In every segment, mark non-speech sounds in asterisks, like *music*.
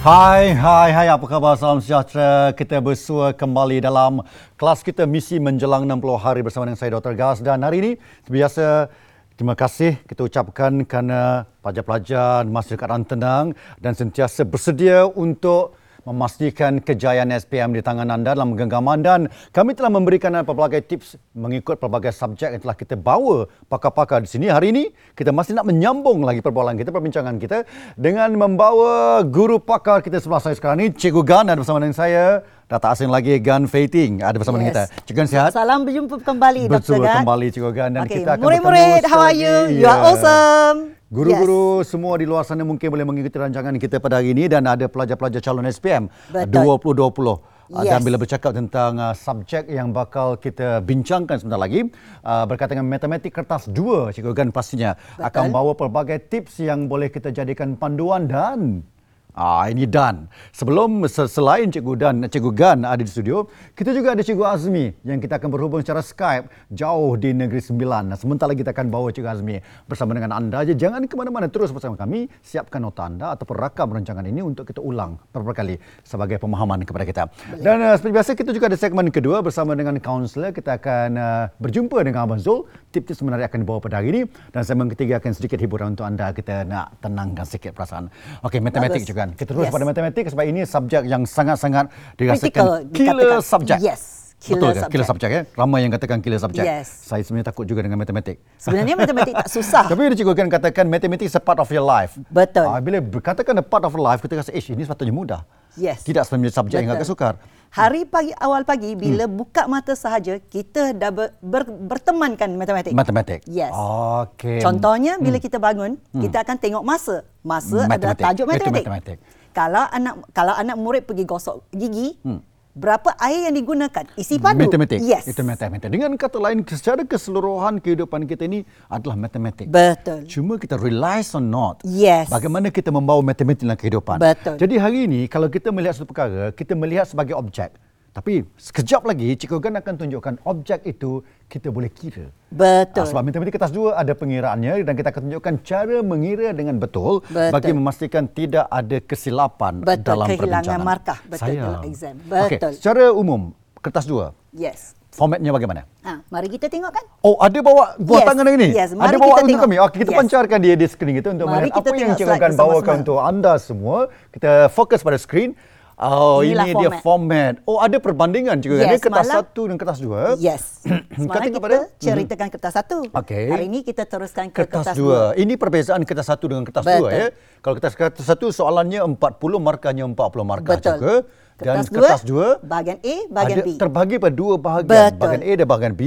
Hai, hai, hai, apa khabar? Salam sejahtera. Kita bersua kembali dalam kelas kita misi menjelang 60 hari bersama dengan saya Dr. Gas dan hari ini biasa terima kasih kita ucapkan kerana pelajar-pelajar masih keadaan tenang dan sentiasa bersedia untuk memastikan kejayaan SPM di tangan anda dalam genggaman dan kami telah memberikan pelbagai tips mengikut pelbagai subjek yang telah kita bawa pakar-pakar di sini. Hari ini kita masih nak menyambung lagi perbualan kita, perbincangan kita dengan membawa guru pakar kita sebelah saya sekarang ini, Cikgu Gan ada bersama dengan saya. Dah tak asing lagi Gan Feiting ada bersama yes. dengan kita. Cikgu Gan sihat? Salam berjumpa kembali Betul, Dr. Gan. kembali Cikgu Gan dan okay. kita akan Murid-murid, how are you? You are awesome. Guru-guru yes. semua di luar sana mungkin boleh mengikuti rancangan kita pada hari ini dan ada pelajar-pelajar calon SPM Betul. 2020. Yes. Dan bila bercakap tentang uh, subjek yang bakal kita bincangkan sebentar lagi uh, berkaitan dengan matematik kertas 2 Cikgu Gan pastinya Betul. akan bawa pelbagai tips yang boleh kita jadikan panduan dan Ah ini Dan. Sebelum selain Cikgu Dan, Cikgu Gan ada di studio, kita juga ada Cikgu Azmi yang kita akan berhubung secara Skype jauh di Negeri Sembilan. Nah, sebentar lagi kita akan bawa Cikgu Azmi bersama dengan anda. Jadi jangan ke mana-mana terus bersama kami. Siapkan nota anda ataupun rakam rancangan ini untuk kita ulang beberapa kali sebagai pemahaman kepada kita. Dan uh, seperti biasa kita juga ada segmen kedua bersama dengan kaunselor. Kita akan uh, berjumpa dengan Abang Zul. Tips-tips menarik akan dibawa pada hari ini. Dan segmen ketiga akan sedikit hiburan untuk anda. Kita nak tenangkan sedikit perasaan. Okey, matematik juga. Kita terus yes. pada matematik sebab ini subjek yang sangat-sangat dirasakan Critical, killer subjek. Yes. Killer Betul ke? Killer subjek ya? Ramai yang katakan killer subjek. Yes. Saya sebenarnya takut juga dengan matematik. Sebenarnya *laughs* matematik tak susah. Tapi dia cikgu kan katakan matematik is a part of your life. Betul. Uh, bila katakan a part of life, kita rasa, eh ini sepatutnya mudah. Yes. Tidak sebenarnya subjek Betul. yang agak sukar. Hari pagi awal pagi bila hmm. buka mata sahaja kita dah ber, ber, bertemankan matematik. Matematik. Yes. Okey. Contohnya bila hmm. kita bangun, hmm. kita akan tengok masa. Masa matematik. adalah tajuk matematik. matematik kalau anak kalau anak murid pergi gosok gigi hmm. Berapa air yang digunakan? Isi padu? Matematik. Yes. Itu matematik. Dengan kata lain secara keseluruhan kehidupan kita ini adalah matematik. Betul. Cuma kita realize or not yes. bagaimana kita membawa matematik dalam kehidupan. Betul. Jadi hari ini kalau kita melihat satu perkara kita melihat sebagai objek tapi sekejap lagi Cikgu Gan akan tunjukkan objek itu kita boleh kira. Betul. sebab matematik kertas dua ada pengiraannya dan kita akan tunjukkan cara mengira dengan betul, betul. bagi memastikan tidak ada kesilapan betul. dalam Kehilangan perbincangan. Kehilangan markah betul Saya. dalam exam. Betul. Okay. Secara umum kertas dua. Yes. Formatnya bagaimana? Ha, mari kita tengok kan. Oh, ada bawa buah yes. tangan hari ini? Yes, mari ada bawa kita untuk tengok. kami. Okay, kita yes. pancarkan dia di skrin kita untuk mari melihat apa yang cikgu akan bawakan untuk anda semua. Kita fokus pada skrin. Oh, Inilah ini format. dia format. Oh, ada perbandingan juga. Yes, ini kertas semalam, satu dan kertas dua. Yes. *clears throat* Semalam kita kepada? ceritakan kertas satu. Okay. Hari ini kita teruskan ke kertas, kertas dua. Ini perbezaan kertas satu dengan kertas Betul. dua. Ya? Kalau kertas, kertas satu soalannya 40, markahnya 40 markah Betul. juga. Kertas dan kertas dua, bahagian A, bahagian ada B. Terbagi pada dua bahagian. Betul. Bahagian A dan bahagian B.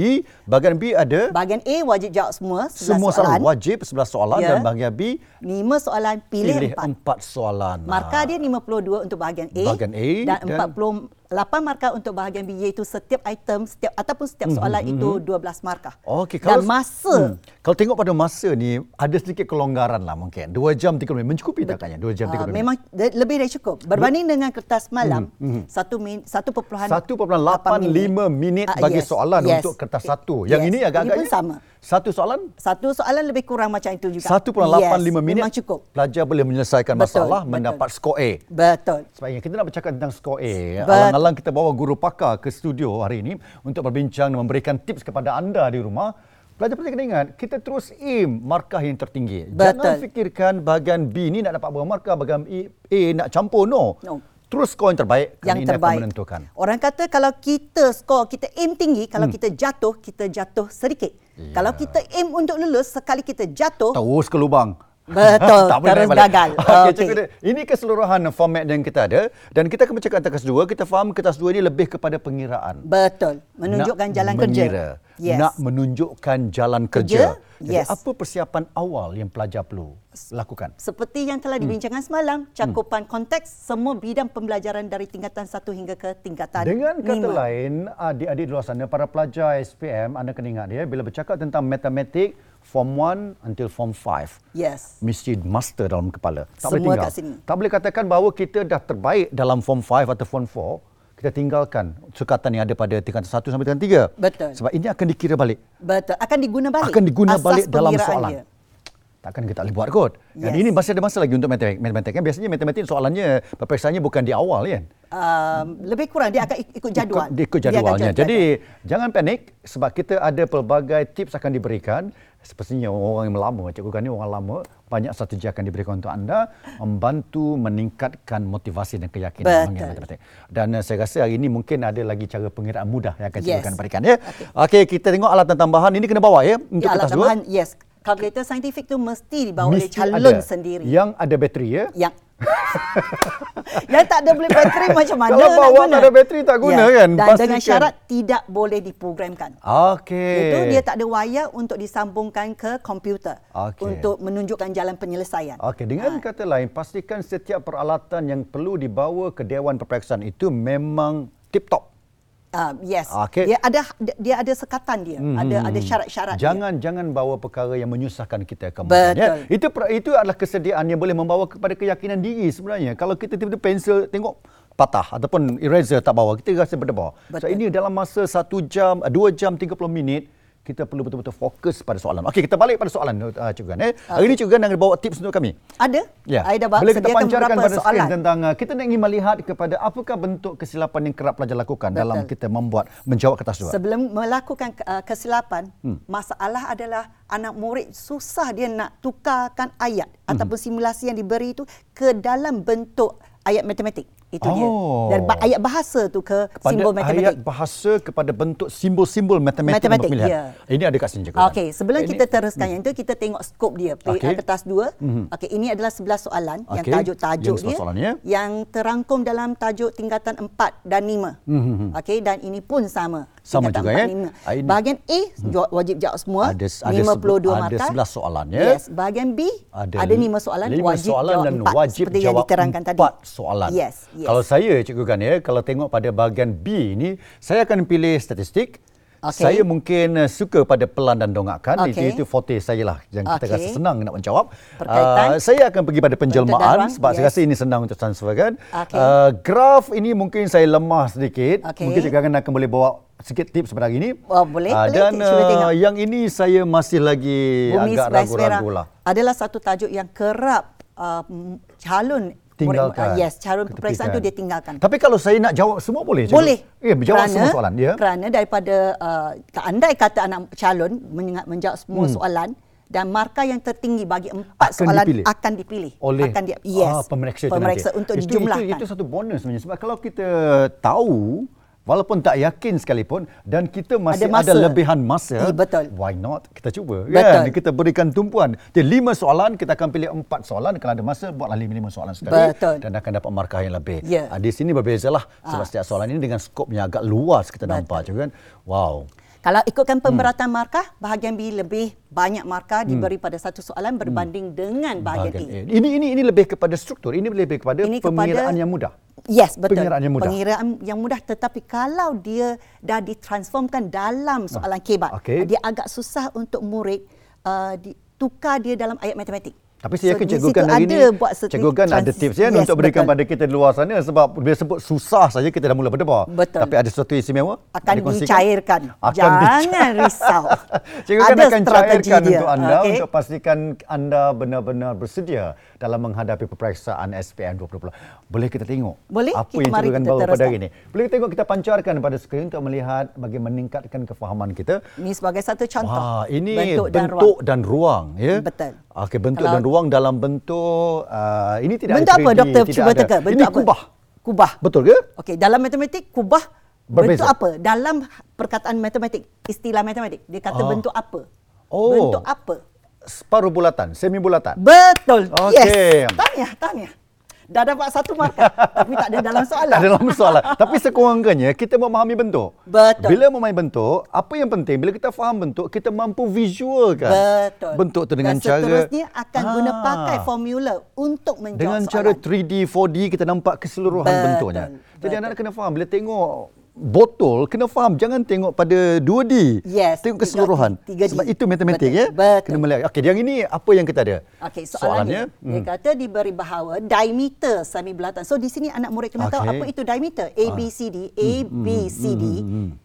Bahagian B ada... Bahagian A wajib jawab semua, semua soalan. Semua wajib, sebelah soalan. Ya. Dan bahagian B... Lima soalan, pilih, pilih empat. empat soalan. Markah dia 52 untuk bahagian A. Bahagian A. Dan, dan 8 markah untuk bahagian B iaitu setiap item setiap ataupun setiap mhm, soalan mm-hmm. itu 12 markah. Okey, kalau Dan masa hmm, kalau tengok pada masa ni ada sedikit kelonggaran lah mungkin. 2 jam 30 minit mencukupi tak kayaknya 2 jam 30 uh, minit. Memang de- lebih dari cukup. Berbanding dengan kertas malam mm-hmm. 1 min 1.85 minit, minit uh, bagi yes. soalan yes. untuk kertas satu. Yang yes. ini agak-agak ini sama. Satu soalan? Satu soalan lebih kurang macam itu juga. 1.85 yes. minit. Memang cukup. Pelajar boleh menyelesaikan betul, masalah betul. mendapat skor A. Betul. Sebab kita nak bercakap tentang skor A. Alang-alang kita bawa guru pakar ke studio hari ini untuk berbincang dan memberikan tips kepada anda di rumah. Pelajar-pelajar kena ingat, kita terus aim markah yang tertinggi. Betul. Jangan fikirkan bahagian B ni nak dapat berapa markah, bahagian A nak campur. No. no. Terus skor yang terbaik. Yang terbaik. menentukan. Orang kata kalau kita skor, kita aim tinggi, kalau hmm. kita jatuh, kita jatuh sedikit. Yeah. Kalau kita aim untuk lulus, sekali kita jatuh... Terus ke lubang. Betul, *laughs* tak terus gagal. Okay, okay. Cikgu, ini keseluruhan format yang kita ada dan kita akan bercakap tentang kertas dua. Kita faham kertas dua ini lebih kepada pengiraan. Betul, menunjukkan nak jalan mengira. kerja. Yes. Nak menunjukkan jalan kerja. kerja. Jadi yes. apa persiapan awal yang pelajar perlu lakukan? Seperti yang telah hmm. dibincangkan hmm. semalam, cakupan hmm. konteks semua bidang pembelajaran dari tingkatan satu hingga ke tingkatan Dengan kata lima. lain, adik-adik di luar sana, para pelajar SPM, anda kena ingat dia, bila bercakap tentang matematik, Form 1 until Form 5. Yes. Mesti master dalam kepala. Tak Semua boleh tinggal. kat sini. Tak boleh katakan bahawa kita dah terbaik dalam Form 5 atau Form 4. Kita tinggalkan sukatan yang ada pada tingkatan 1 sampai tingkatan 3. Betul. Sebab ini akan dikira balik. Betul. Akan diguna balik. Akan diguna Asas balik dalam soalan. Dia. takkan kita boleh buat kot. Dan ini masih ada masa lagi untuk matematik. Matematik kan biasanya matematik soalannya peperiksaannya bukan di awal kan. Um, lebih kurang dia akan ik- ikut jadual. Ikut, ikut Dia akan jadualnya. jadual. Jadi jangan panik sebab kita ada pelbagai tips akan diberikan. Sepertinya orang yang lama, cikgu kan ni orang lama, banyak strategi akan diberikan untuk anda membantu meningkatkan motivasi dan keyakinan Betul. mengenai matematik. Dan uh, saya rasa hari ini mungkin ada lagi cara pengiraan mudah yang akan Yes. cikgu akan berikan ya. Okey, kita tengok alatan tambahan ini kena bawa ya untuk ya, alat kertas dua. tambahan, yes. Kalkulator saintifik tu mesti dibawa oleh Mesti calon ada. sendiri. Yang ada bateri ya. Yang *laughs* yang tak ada boleh bateri *laughs* macam mana Kalau bawa tak ada bateri, tak guna Yes. kan? Dan dengan Pastikan. syarat tidak boleh diprogramkan. Okey. Itu dia tak ada wire untuk disambungkan ke komputer Okey. untuk menunjukkan jalan penyelesaian. Okey, dengan kata lain, pastikan setiap peralatan yang perlu dibawa ke Dewan Peperiksaan itu memang tip-top. Uh, yes. Okey. Dia ada dia ada sekatan dia. Hmm, Ada ada syarat-syarat dia. Jangan jangan bawa perkara yang menyusahkan kita kemudian ya. Betul. Itu per- itu adalah kesediaan yang boleh membawa kepada keyakinan diri sebenarnya. Kalau kita tiba-tiba pensel tengok patah ataupun eraser tak bawa, kita rasa berdebar. So Betul. ini dalam masa 1 jam, 2 jam 30 minit kita perlu betul-betul fokus pada soalan. Okey, kita balik pada soalan uh, Cikgu Gan. Eh. Hari ini Cikgu Gan nak bawa tips untuk kami. Ada? Ya. I dah Boleh kita pancarkan pada skrin soalan. tentang uh, kita nak ingin melihat kepada apakah bentuk kesilapan yang kerap pelajar lakukan Betul. dalam kita membuat menjawab kertas dua. Sebelum melakukan uh, kesilapan, Hmm. masalah adalah anak murid susah dia nak tukarkan ayat Hmm. ataupun simulasi yang diberi itu ke dalam bentuk ayat matematik. Itu dia. Oh. Dari ba- ayat bahasa tu ke Kepada simbol ayat matematik. bahasa kepada bentuk simbol-simbol matematik, Matematik, untuk pilihan. ya. Ini ada kat sini Cikgu. Okey, sebelum Ini- kita teruskan yang itu kita tengok skop dia. Okey. Kertas dua. Mhm. Okey, ini adalah 11 soalan yang Okey, tajuk-tajuk yang 11 dia soalannya. yang terangkum dalam tajuk tingkatan 4 dan 5. Mhm. Okey, dan ini pun sama. Sama juga, 4 ya? 5. Ini- Bahagian A jawab- wajib jawab semua. Ada- ada 52 sebe- markah. ada 11 soalan, ya? Yes, bahagian B ada, ada, 5 soalan lima wajib soalan jawab dan 4 wajib seperti yang jawab diterangkan tadi. empat soalan. Yes, yes. Kalau saya Cikgu Gan ya, kalau tengok pada bahagian B ini, saya akan pilih statistik. Okey. Saya mungkin uh, suka pada pelan dan dongakan. Itu, Okey. itu forte saya lah yang kita Okey. rasa senang nak menjawab. Perkaitan. Uh, saya akan pergi pada penjelmaan sebab saya yes. rasa ini senang untuk transferkan. Okey. Uh, graf ini mungkin saya lemah sedikit. Okey. Mungkin Cikgu Gan akan boleh bawa sikit tips pada hari ini. Oh, boleh, Ah, boleh. Dan uh, yang ini saya masih lagi Bumi agak ragu-ragu lah. adalah satu tajuk yang kerap uh, calon Tinggalkan. uh, yes, calon Ketepikan. peperiksaan tu dia tinggalkan. Tapi kalau saya nak jawab semua boleh? Cikgu? Boleh. Ya, menjawab semua soalan. Ya. Kerana daripada uh, andai kata anak calon menja- menjawab semua Hmm. soalan dan markah yang tertinggi bagi empat Akan soalan dipilih? akan dipilih. oleh akan dia, yes, ah, pemeriksa, itu pemeriksa nanti. untuk itu, dijumlahkan. Itu, itu satu bonus sebenarnya sebab kalau kita tahu walaupun tak yakin sekalipun dan kita masih Ada ada, masa. lebihan masa Eh, betul. why not kita cuba Betul. kan kita berikan tumpuan jadi lima soalan kita akan pilih empat soalan kalau ada masa buatlah lima, lima soalan sekali Betul. dan akan dapat markah yang lebih Ya. Ah, di sini berbezalah sebab setiap soalan ini dengan skop yang agak luas kita nampak juga kan wow Kalau ikutkan Hmm. pemberatan markah, bahagian B lebih banyak markah diberi pada satu soalan berbanding dengan bahagian, Hmm. Bahagian A. A. Ini ini ini lebih kepada struktur. Ini lebih kepada Ini kepada- pengiraan yang mudah. Yes, betul. Pengiraan yang mudah. Pengiraan yang mudah tetapi kalau dia dah ditransformkan dalam soalan kebat, okey. dia agak susah untuk murid uh, ditukar dia dalam ayat matematik. Tapi saya yakin di cikgu kan hari ini, buat seti- cikgu kan ada tips ya yes, untuk berikan betul. pada kita di luar sana sebab bila sebut susah saja kita dah mula berdebar. Betul. Tapi ada sesuatu istimewa? akan dicairkan. Akan Jangan dicair- risau. *laughs* Cikgu kan Ada akan cairkan dia. untuk anda Okey. untuk pastikan anda benar-benar bersedia dalam menghadapi peperiksaan SPM 2020. Boleh kita tengok Boleh. apa Kita- yang mari cikgu kan kita bawa pada teruskan. hari ini. Boleh kita tengok kita pancarkan pada skrin untuk melihat bagaimana meningkatkan kefahaman kita Ini sebagai satu contoh. Wah, ini bentuk, bentuk, dan ruang. dan, ruang. ya. Betul. Okey, bentuk Kalau- dan ruang dalam bentuk uh, ini tidak Bentuk apa 3D, doktor tidak cuba ada. teka? Bentuk ini apa? kubah. Kubah. Betul ke? Okey, dalam matematik kubah Berbeza. bentuk apa? Dalam perkataan matematik, istilah matematik, dia kata Ah. bentuk apa? Oh. Bentuk apa? Separuh bulatan, semi bulatan. Betul. Okey. Yes. Tahniah, tahniah. Dah dapat satu markah tapi tak ada dalam soalan. Ada dalam soalan. *laughs* Tapi sekurang-kurangnya kita memahami bentuk. Betul. Bila memahami bentuk, apa yang penting bila kita faham bentuk, kita mampu visualkan Betul. bentuk tu dengan Dan cara seterusnya akan guna Ah. pakai formula untuk menjawab dengan soalan. cara 3D, 4D kita nampak keseluruhan Betul, bentuknya. Jadi betul. anak kena faham bila tengok botol kena faham jangan tengok pada 2D. Yes, Tengok keseluruhan. tiga D. Sebab itu matematik Betul, ya. betul. Kena melihat. Okey, yang ini apa yang kita ada? Okey, soalannya, dia hmm. kata diberi bahawa diameter semi bulatan. So di sini anak murid kena tahu Okey. apa itu diameter. A B C D, A B C D.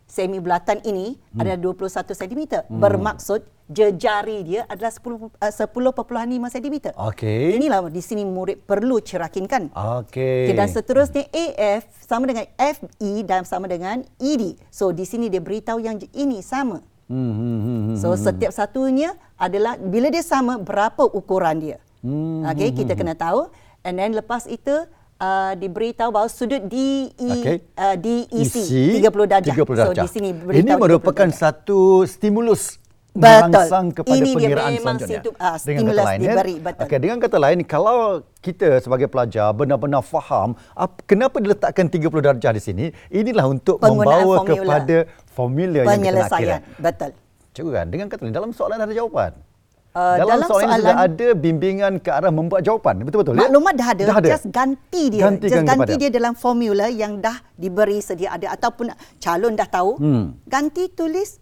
Semi bulatan ini adalah 21 cm. Bermaksud jejari dia adalah 10 uh, 10.5 cm. Okey. Inilah di sini murid perlu cerakinkan. Okey. Okay, dan seterusnya AF sama dengan FE dan sama dengan ED. So di sini dia beritahu yang ini sama. Hmm, hmm, hmm, hmm. So setiap satunya adalah bila dia sama berapa ukuran dia. Hmm, Okey, kita kena tahu and then lepas itu uh, diberitahu bahawa sudut DE Okey. uh, DEC Isi 30 darjah. 30 darjah. So di sini Ini beritahu 30 merupakan satu stimulus. Merangsang kepada Ini dia pengiraan memang selanjutnya. situ- ah, dengan kata lain, diberi, ya? betul. Okey, dengan kata lain, kalau kita sebagai pelajar benar-benar faham ap, kenapa diletakkan 30 darjah di sini, inilah untuk Penggunaan membawa formula. kepada formula yang kita nak kira. penyelesaian. Betul. Cikgu kan, dengan kata lain, dalam soalan ada jawapan. Uh, dalam, dalam soalan, ini sudah soalan- ada bimbingan ke arah membuat jawapan. Betul-betul ya? Maklumat dah ada, Dah ada. just ganti dia. Gantikan just ganti kepada. dia dalam formula yang dah diberi sedia ada ataupun calon dah tahu. Hmm. Ganti tulis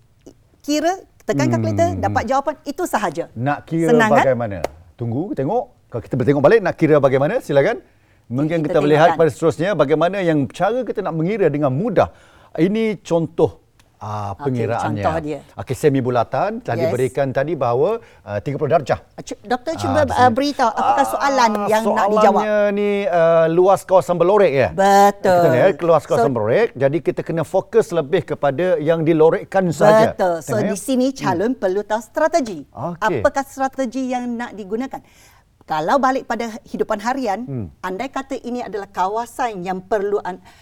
kira tekan kalkulator dapat jawapan itu sahaja. Nak kira Senang, kan? bagaimana? Tunggu, tengok. Kalau kita bertengok balik, nak kira bagaimana? Silakan. Mungkin Kita kita, melihat tengokkan. pada seterusnya bagaimana yang cara kita nak mengira dengan mudah. Ini contoh ah, Okey, pengiraannya. contoh dia. Okey, semi bulatan. Telah Yes. diberikan tadi bahawa uh, 30 darjah. Cu- Doktor cuba di uh, beritahu apakah soalan Ah, yang nak dijawab. Soalannya ni uh, luas kawasan belorek ya? Betul. Kita ya, luas kawasan So- belorek. Jadi kita kena fokus lebih kepada yang dilorekkan saja. Betul. So Tengok ya? di sini calon perlu tahu strategi. Okey. Apakah strategi yang nak digunakan? Kalau balik pada hidupan harian, Hmm. andai kata ini adalah kawasan yang perlu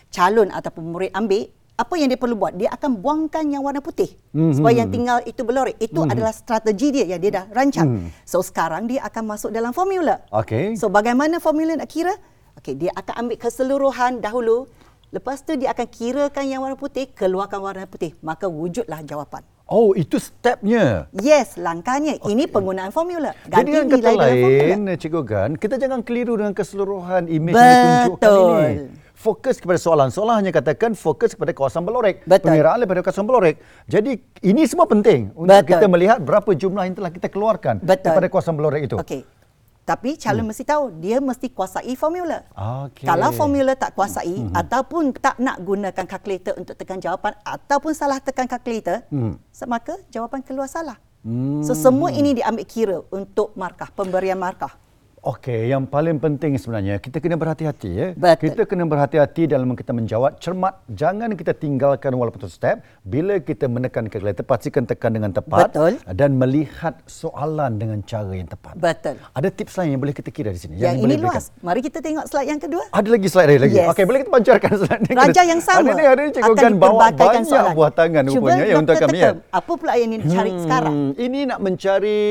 calon ataupun murid ambil, apa yang dia perlu buat? Dia akan buangkan yang warna putih. Hmm, Supaya yang tinggal itu berlorek. Itu adalah strategi dia yang dia dah rancang. So sekarang dia akan masuk dalam formula. Okey. So bagaimana formula nak kira? Okey, dia akan ambil keseluruhan dahulu. Lepas tu dia akan kirakan yang warna putih, keluarkan warna putih. Maka wujudlah jawapan. Oh, itu stepnya. Yes, langkahnya. Ini penggunaan formula. Jadi Ganti dengan kata nilai dalam formula. lain, Cikgu Gan, kita jangan keliru dengan keseluruhan imej yang ditunjukkan Betul. Fokus kepada soalan. Soalan hanya katakan fokus kepada kawasan belorek. Betul. Pengiraan daripada kawasan belorek. Jadi ini semua penting untuk Betul. kita melihat berapa jumlah yang telah kita keluarkan Betul. daripada kawasan belorek itu. Okey. Tapi calon mesti tahu dia mesti kuasai formula. Okey. Kalau formula tak kuasai ataupun tak nak gunakan kalkulator untuk tekan jawapan ataupun salah tekan kalkulator, Mhm. maka jawapan keluar salah. Hmm. So semua ini diambil kira untuk markah, pemberian markah. Okey, yang paling penting sebenarnya kita kena berhati-hati ya. Betul. Kita kena berhati-hati dalam kita menjawab cermat. Jangan kita tinggalkan walaupun satu step. Bila kita menekan kalkulator, pastikan tekan dengan tepat Betul. dan melihat soalan dengan cara yang tepat. Betul. Ada tips lain yang boleh kita kira di sini? Yang, boleh ini berikan? luas. Mari kita tengok slide yang kedua. Ada lagi slide lain lagi. Yes. Okey, boleh kita pancarkan *laughs* slide ni. Raja yang sama Hari ni hari ni cikgu Gan bawa banyak soalan. buah tangan Cuba rupanya ya untuk kami ya. Apa pula yang ini dicari sekarang? Ini nak mencari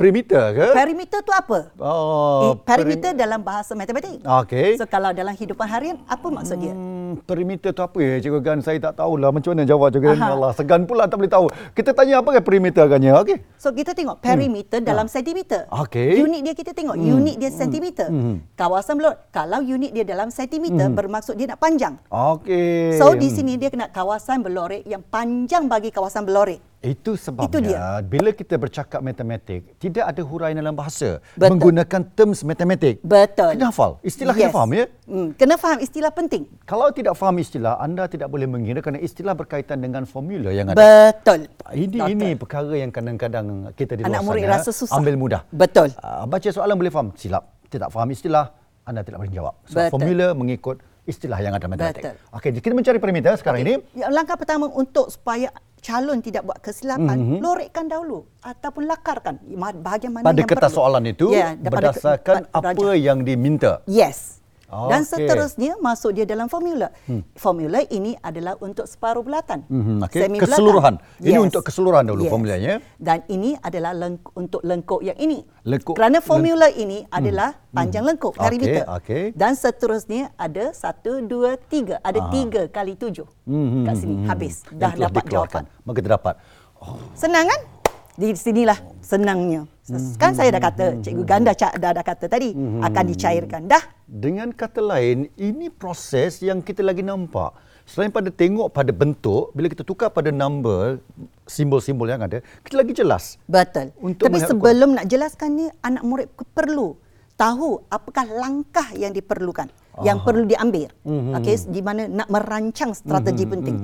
perimeter ke? Perimeter tu apa? Oh, eh, perimeter dalam bahasa matematik. Okey. So kalau dalam hidupan harian, apa maksud dia? Hmm, perimeter tu apa ya Cikgu Gan? Saya tak tahulah macam mana jawab Cikgu Gan. Allah, segan pula tak boleh tahu. Kita tanya apa kan perimeter agaknya. Okey. So kita tengok perimeter dalam sentimeter. Hmm. Okey. Hmm. Unit dia kita tengok, unit dia sentimeter. Kawasan belot, kalau unit dia dalam sentimeter bermaksud dia nak panjang. Okey. So di sini dia kena kawasan belorek yang panjang bagi kawasan belorek. Itu sebabnya Itu dia. bila kita bercakap matematik, tidak ada huraian dalam bahasa Betul. menggunakan terms matematik. Betul. Kena hafal. Istilah kena faham ya. Hmm, kena faham istilah penting. Kalau tidak faham istilah, anda tidak boleh mengira kerana istilah berkaitan dengan formula yang ada. Betul. Ini Betul. ini perkara yang kadang-kadang kita di Anak luar murid sana rasa susah. ambil mudah. Betul. Uh, baca soalan boleh faham, silap. Tidak faham istilah, anda tidak boleh jawab. Sebab Betul. formula mengikut istilah yang ada matematik. Betul. Okey, kita mencari perimeter sekarang ini. Ya, Langkah pertama untuk supaya calon tidak buat kesilapan, Mhm. mm-hmm. lorekkan dahulu ataupun lakarkan bahagian mana Pada yang kertas perlu. soalan itu Ya, daripada ke- berdasarkan ra- apa raja. yang diminta. Yes. Dan seterusnya masuk dia dalam formula. Hmm. Formula ini adalah untuk separuh bulatan. Mhm, okey. Semi. Keseluruhan. Ini untuk keseluruhan dahulu formulanya. Dan ini adalah leng- untuk lengkuk yang ini. Lengkuk- Kerana formula ini adalah panjang lengkuk Okey, perimeter. okey. Dan seterusnya ada satu, dua, tiga. Ada tiga kali tujuh. Mhm, Kat sini mhm, habis. mhm. Dah dapat dikeluarkan. jawapan. Maka kita dapat. Senang kan? Di sinilah senangnya. Kan saya dah kata, Cikgu Ganda dah, dah, dah kata tadi, akan dicairkan. Dah. Dengan kata lain, ini proses yang kita lagi nampak. Selain pada tengok pada bentuk, bila kita tukar pada number, simbol-simbol yang ada, kita lagi jelas. Betul. Untuk Tapi sebelum nak jelaskan ni, anak murid perlu tahu apakah langkah yang diperlukan, yang perlu diambil. Mhm, Okey, di mana nak merancang strategi penting.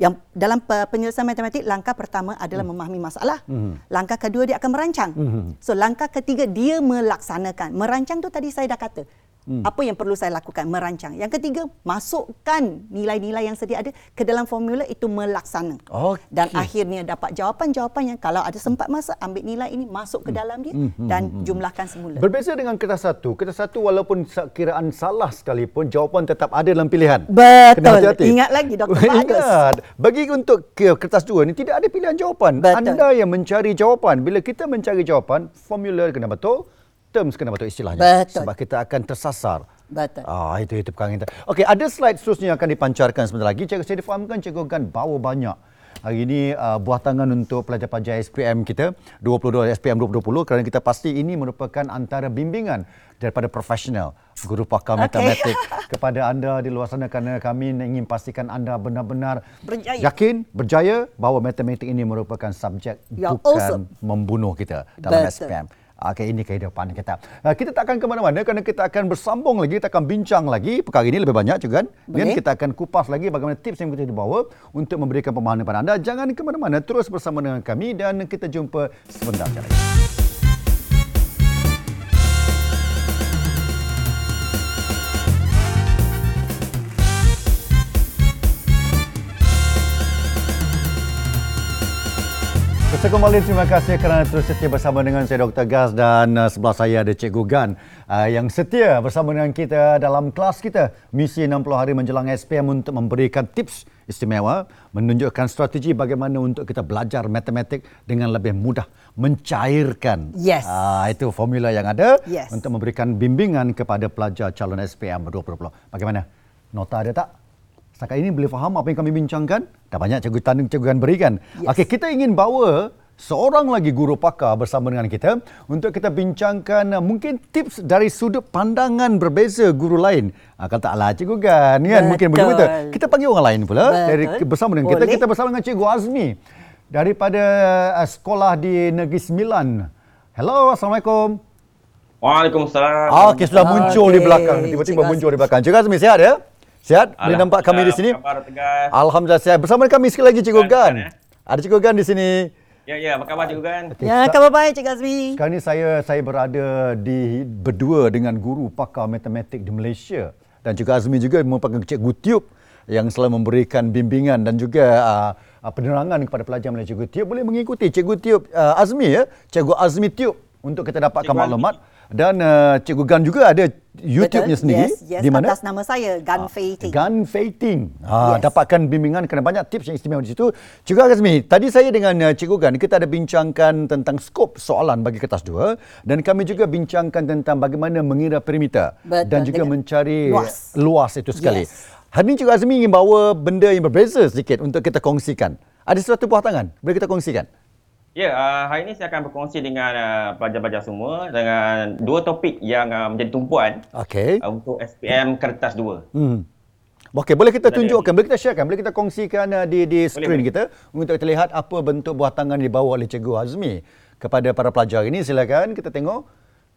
yang dalam penyelesaian matematik langkah pertama adalah hmm. memahami masalah. Hmm. Langkah kedua dia akan merancang. Hmm. So langkah ketiga dia melaksanakan. Merancang tu tadi saya dah kata. Hmm. Apa yang perlu saya lakukan? Merancang. Yang ketiga, masukkan nilai-nilai yang sedia ada ke dalam formula itu melaksana. Okay. Dan akhirnya dapat jawapan-jawapan yang kalau ada sempat masa ambil nilai ini masuk ke hmm. dalam dia hmm. dan hmm. jumlahkan semula. Berbeza dengan kertas satu. Kertas satu walaupun kiraan salah sekalipun jawapan tetap ada dalam pilihan. Betul. hati-hati. Ingat lagi Dr. *laughs* Ingat. Bagi untuk kertas dua ni tidak ada pilihan jawapan. Betul. Anda yang mencari jawapan. Bila kita mencari jawapan, formula kena betul terms kena betul istilahnya. Betul. Sebab kita akan tersasar. Betul. Ah itu itu perkara kita. Okey, ada slide seterusnya yang akan dipancarkan sebentar lagi. Cikgu saya difahamkan cikgu kan bawa banyak Hari ini uh, buah tangan untuk pelajar-pelajar SPM kita 22 SPM 2020 kerana kita pasti ini merupakan antara bimbingan daripada profesional guru pakar okay. matematik *laughs* kepada anda di luar sana kerana kami ingin pastikan anda benar-benar berjaya. yakin berjaya bahawa matematik ini merupakan subjek You're bukan awesome. membunuh kita dalam Betul. SPM. Okey, ini kehidupan kita. Uh, kita tak akan ke mana-mana kerana kita akan bersambung lagi, kita akan bincang lagi perkara ini lebih banyak juga kan. Dan kita akan kupas lagi bagaimana tips yang kita dibawa untuk memberikan pemahaman kepada anda. Jangan ke mana-mana, terus bersama dengan kami dan kita jumpa sebentar lagi. Saya kembali terima kasih kerana terus setia bersama dengan saya Dr. Gas dan uh, sebelah saya ada Cikgu Gan uh, yang setia bersama dengan kita dalam kelas kita misi 60 hari menjelang SPM untuk memberikan tips istimewa menunjukkan strategi bagaimana untuk kita belajar matematik dengan lebih mudah mencairkan yes. uh, itu formula yang ada yes. untuk memberikan bimbingan kepada pelajar calon SPM 2020. Bagaimana? Nota ada tak? Setakat ini boleh faham apa yang kami bincangkan? Dah banyak cikgu tanding cikgu kan berikan. Yes. Okey, kita ingin bawa seorang lagi guru pakar bersama dengan kita untuk kita bincangkan uh, mungkin tips dari sudut pandangan berbeza guru lain. Ah kata ala cikgu kan, kan mungkin begitu. Kita panggil orang lain pula Betul. dari bersama dengan Boleh. kita. Kita bersama dengan cikgu Azmi daripada uh, sekolah di Negeri Sembilan. Hello, Assalamualaikum. Waalaikumsalam. Okey, sudah muncul okay. di belakang. Tiba-tiba muncul di belakang. Cikgu Azmi, sihat ya? Sihat? Boleh nampak kami di sini? Alhamdulillah sihat. Bersama kami sekali lagi Cikgu Gan. Ya. Ada Cikgu Gan di sini. Ya, ya. Apa khabar Cikgu Gan? Okay. Ya, khabar baik Cikgu Azmi. Sekarang ini saya saya berada di berdua dengan guru pakar matematik di Malaysia. Dan Cikgu Azmi juga merupakan Cikgu Tiup yang selalu memberikan bimbingan dan juga uh, uh, penerangan kepada pelajar Malaysia. Cikgu Tiup boleh mengikuti Cikgu Tiup uh, Azmi ya. Cikgu Azmi Tiup untuk kita dapatkan Cikgu maklumat. Azmi. Dan uh, Cikgu Gan juga ada YouTube-nya sendiri. Yes, yes. Di mana? Atas nama saya, Gun uh, Fating. Gun Fating. Uh, yes. Dapatkan bimbingan kerana banyak tips yang istimewa di situ. Cikgu Azmi, tadi saya dengan uh, Cikgu Gan, kita ada bincangkan tentang skop soalan bagi kertas dua. Dan kami juga bincangkan tentang bagaimana mengira perimeter. Betul. Dan juga Dengan mencari luas. luas itu sekali. Yes. Hari ini Cikgu Azmi ingin bawa benda yang berbeza sedikit untuk kita kongsikan. Ada sesuatu buah tangan? Boleh kita kongsikan? Ya, uh, hari ini saya akan berkongsi dengan uh, pelajar-pelajar semua dengan dua topik yang uh, menjadi tumpuan okay. uh, untuk SPM Kertas 2. Hmm. Okey, boleh kita tunjukkan, boleh kita sharekan, boleh kita kongsikan uh, di di skrin kita untuk kita lihat apa bentuk buah tangan yang dibawa oleh Cikgu Azmi kepada para pelajar ini. Silakan kita tengok.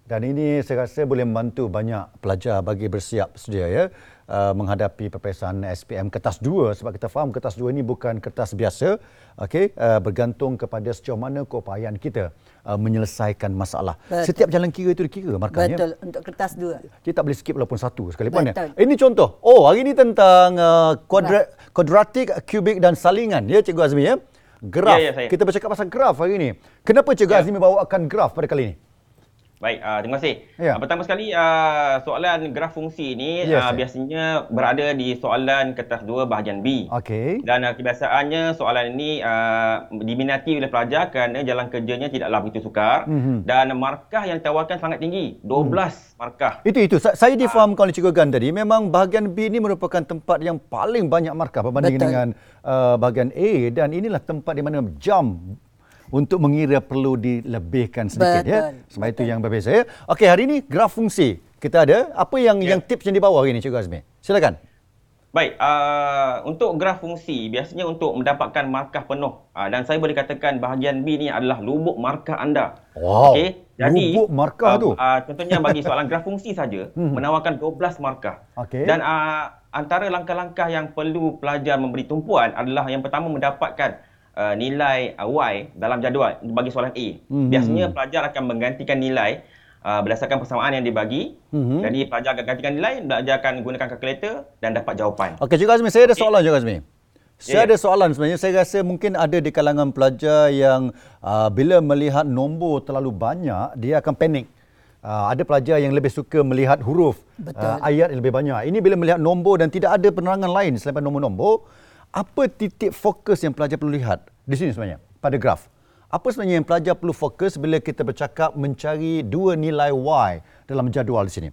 Dan ini saya rasa boleh membantu banyak pelajar bagi bersiap sedia ya. Uh, menghadapi peperiksaan SPM kertas 2 sebab kita faham kertas 2 ini bukan kertas biasa okey uh, bergantung kepada sejauh mana keupayaan kita uh, menyelesaikan masalah. Betul. setiap jalan kira itu dikira markahnya Betul untuk kertas 2 kita tak boleh skip walaupun satu sekalipun ya? Ini contoh. Oh hari ini tentang uh, kuadrat kuadratik kubik dan salingan ya cikgu Azmi ya? Graf ya, ya, kita bercakap pasal graf hari ini kenapa cikgu ya. Azmi bawakan graf pada kali ini Baik, uh, terima kasih. Ya. Uh, pertama sekali, uh, soalan graf fungsi ini yes, uh, biasanya berada di soalan kertas 2 bahagian B. Okey. Dan uh, kebiasaannya soalan ini uh, diminati oleh pelajar kerana jalan kerjanya tidaklah begitu sukar. Mm-hmm. Dan markah yang ditawarkan sangat tinggi, 12 mm. markah. Itu, itu. Saya difahamkan oleh Cikgu Gan tadi, memang bahagian B ini merupakan tempat yang paling banyak markah berbanding Betul. dengan uh, bahagian A. Dan inilah tempat di mana jam untuk mengira perlu dilebihkan sedikit ya. Betul. ya. Sebab Betul. itu yang berbeza ya. Okey, hari ini graf fungsi. Kita ada apa yang ya. yang tips yang dibawa hari ini Cikgu Azmi? Silakan. Baik, uh, untuk graf fungsi biasanya untuk mendapatkan markah penuh uh, dan saya boleh katakan bahagian B ni adalah lubuk markah anda. Wow, Okey, jadi lubuk markah uh, tu. Uh, contohnya bagi *laughs* soalan graf fungsi saja menawarkan 12 markah. Okey. Dan uh, antara langkah-langkah yang perlu pelajar memberi tumpuan adalah yang pertama mendapatkan uh, nilai uh, Y dalam jadual bagi soalan A. Mhm. Biasanya pelajar akan menggantikan nilai uh, berdasarkan persamaan yang dibagi. Mhm. Jadi pelajar akan gantikan nilai, belajar akan gunakan kalkulator dan dapat jawapan. Okey, Cikgu Azmi, saya ada soalan Cikgu Azmi. Saya Ya, ya. ada soalan sebenarnya. Saya rasa mungkin ada di kalangan pelajar yang uh, bila melihat nombor terlalu banyak, dia akan panik. Uh, ada pelajar yang lebih suka melihat huruf Betul. Uh, ayat yang lebih banyak. Ini bila melihat nombor dan tidak ada penerangan lain selain nombor-nombor, apa titik fokus yang pelajar perlu lihat di sini sebenarnya pada graf? Apa sebenarnya yang pelajar perlu fokus bila kita bercakap mencari dua nilai Y dalam jadual di sini?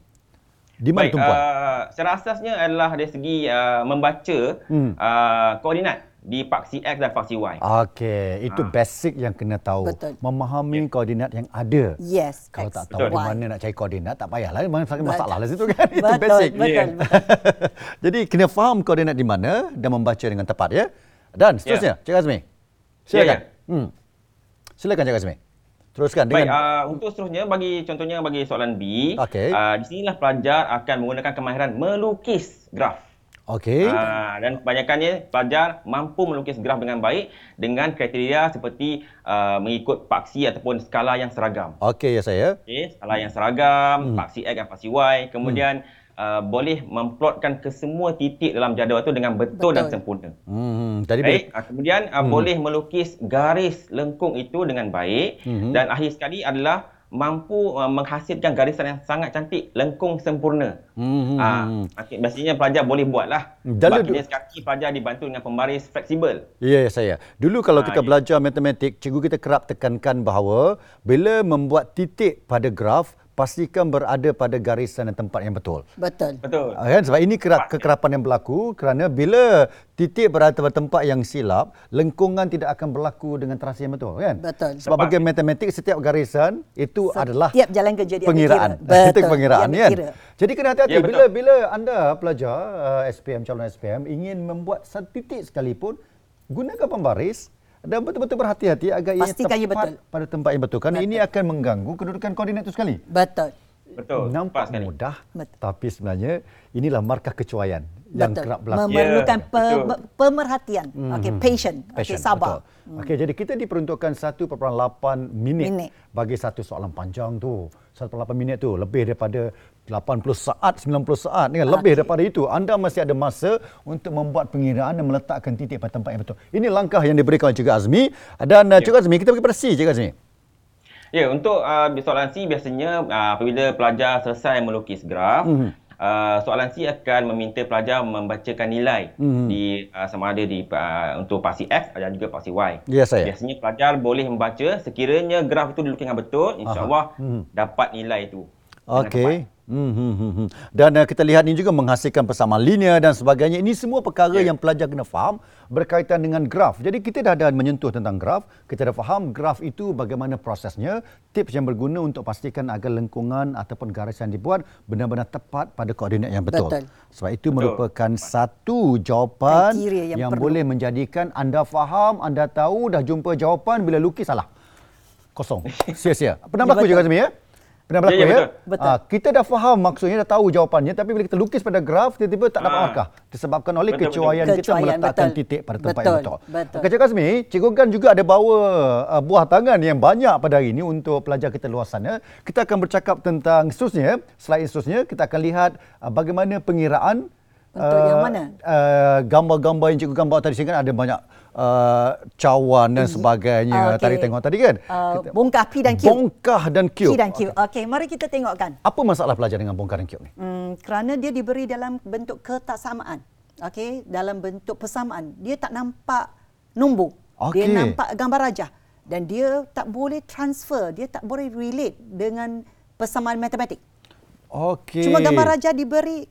Di mana Baik, tumpuan? uh, secara asasnya adalah dari segi uh, membaca Hmm. uh, koordinat di paksi X dan paksi Y. Okey, itu basic yang kena tahu. Betul. Memahami koordinat yang ada. Yes. Kalau X, tak tahu Betul. di mana nak cari koordinat, tak payahlah. Mana sangat Betul. masalah lah situ kan. *laughs* itu Betul, basic. betul, Ya. betul. *laughs* Jadi kena faham koordinat di mana dan membaca dengan tepat ya. Dan seterusnya, Cik Azmi. Silakan. Ya, ya. Hmm. Silakan Cik Azmi. Teruskan Baik, dengan uh, untuk seterusnya bagi contohnya bagi soalan B, Okey. uh, di sinilah pelajar akan menggunakan kemahiran melukis graf. Okey. Uh, dan kebanyakannya pelajar mampu melukis graf dengan baik dengan kriteria seperti uh, mengikut paksi ataupun skala yang seragam. Okey ya saya. Okey, skala yang seragam, paksi X dan paksi Y. Kemudian uh, boleh memplotkan kesemua titik dalam jadual itu dengan betul, Betul. dan sempurna. Hmm, tadi Baik, uh, kemudian uh, boleh melukis garis lengkung itu dengan baik Mhm. dan akhir sekali adalah mampu uh, menghasilkan garisan yang sangat cantik, lengkung sempurna. Hmm, Ah, okay, biasanya pelajar boleh buatlah. Sebab kini sekarang ni pelajar dibantu dengan pembaris fleksibel. Ya, ya saya. Dulu kalau Ah, kita ya. belajar matematik, cikgu kita kerap tekankan bahawa bila membuat titik pada graf, pastikan berada pada garisan dan tempat yang betul. Betul. Betul. Ah, Kan? Sebab ini kerap, kekerapan yang berlaku kerana bila titik berada pada tempat yang silap, lengkungan tidak akan berlaku dengan terasa yang betul. Kan? Betul. Sebab Tepat. bagi matematik, setiap garisan itu adalah Tiap jalan kerja dia pengiraan. Betul. *laughs* Kita pengiraan Dia kan. kira. Jadi kena hati-hati Ya, bila bila anda pelajar uh, SPM calon SPM ingin membuat satu titik sekalipun gunakan pembaris dan betul-betul berhati-hati agar ia Pastikan ia tepat betul. pada tempat yang betul. Kerana ini akan mengganggu kedudukan koordinat itu sekali. Betul. Betul. Nampak Tepat sekali. mudah, Betul. tapi sebenarnya inilah markah kecuaian yang Betul. kerap berlaku. Memerlukan Ya, pe- betul. pe- pemerhatian. Okey, patient. Okey, Passion, sabar. Betul. Okey, jadi kita diperuntukkan 1.8 minit, Minit. bagi satu soalan panjang tu. 1.8 minit tu lebih daripada 80 saat, 90 saat kan lebih daripada itu. Anda masih ada masa untuk membuat pengiraan dan meletakkan titik pada tempat yang betul. Ini langkah yang diberikan oleh Cikgu Azmi dan uh, Cikgu Azmi kita pergi pada C Cikgu Azmi. Ya, untuk uh, soalan C biasanya uh, apabila pelajar selesai melukis graf, Mhm. mm-hmm. uh, soalan C akan meminta pelajar membacakan nilai mm-hmm. di uh, sama ada di uh, untuk paksi X dan juga paksi Y. Ya, saya. Biasanya pelajar boleh membaca sekiranya graf itu dilukis dengan betul, insya-Allah Mhm. dapat nilai itu. dengan. Okey. Hmm, hmm, hmm, hmm. Dan uh, kita lihat ini juga menghasilkan persamaan linear dan sebagainya. Ini semua perkara Ya. yang pelajar kena faham berkaitan dengan graf. Jadi kita dah ada menyentuh tentang graf. Kita dah faham graf itu bagaimana prosesnya. Tips yang berguna untuk pastikan agar lengkungan ataupun garisan yang dibuat benar-benar tepat pada koordinat yang betul. Betul. Sebab itu merupakan satu jawapan Kriteria yang yang perlu. boleh menjadikan anda faham, anda tahu, dah jumpa jawapan bila lukis salah. Kosong. *laughs* Sia-sia. Pernah berlaku betul. juga Azmi ya? Pernah berlaku Ya, ya? ya, betul. Ah, kita dah faham maksudnya, dah tahu jawapannya, tapi bila kita lukis pada graf, tiba-tiba tak dapat Ah. markah. Disebabkan oleh Betul, kecuaian betul. kita Kecuaian, meletakkan betul. titik pada tempat Betul, yang betul. betul. Cik Azmi, Cikgu Gan juga ada bawa uh, buah tangan yang banyak pada hari ini untuk pelajar kita luar sana. Kita akan bercakap tentang seterusnya, slide seterusnya, kita akan lihat uh, bagaimana pengiraan Bentuk yang mana? Uh, gambar-gambar yang cikgu gambar tadi saya kan ada banyak uh, cawan dan sebagainya. Ah, okey. Tadi tengok tadi kan. Uh, Kita- bongkar P dan Q. Bongkah dan Q. P dan Q. Okey, mari kita tengokkan. Apa masalah pelajar dengan bongkar dan Q ni? Hmm, kerana dia diberi dalam bentuk ketaksamaan. Okey, dalam bentuk persamaan. Dia tak nampak nombor. Dia Okey. nampak gambar rajah dan dia tak boleh transfer, dia tak boleh relate dengan persamaan matematik. Okey. Cuma gambar rajah diberi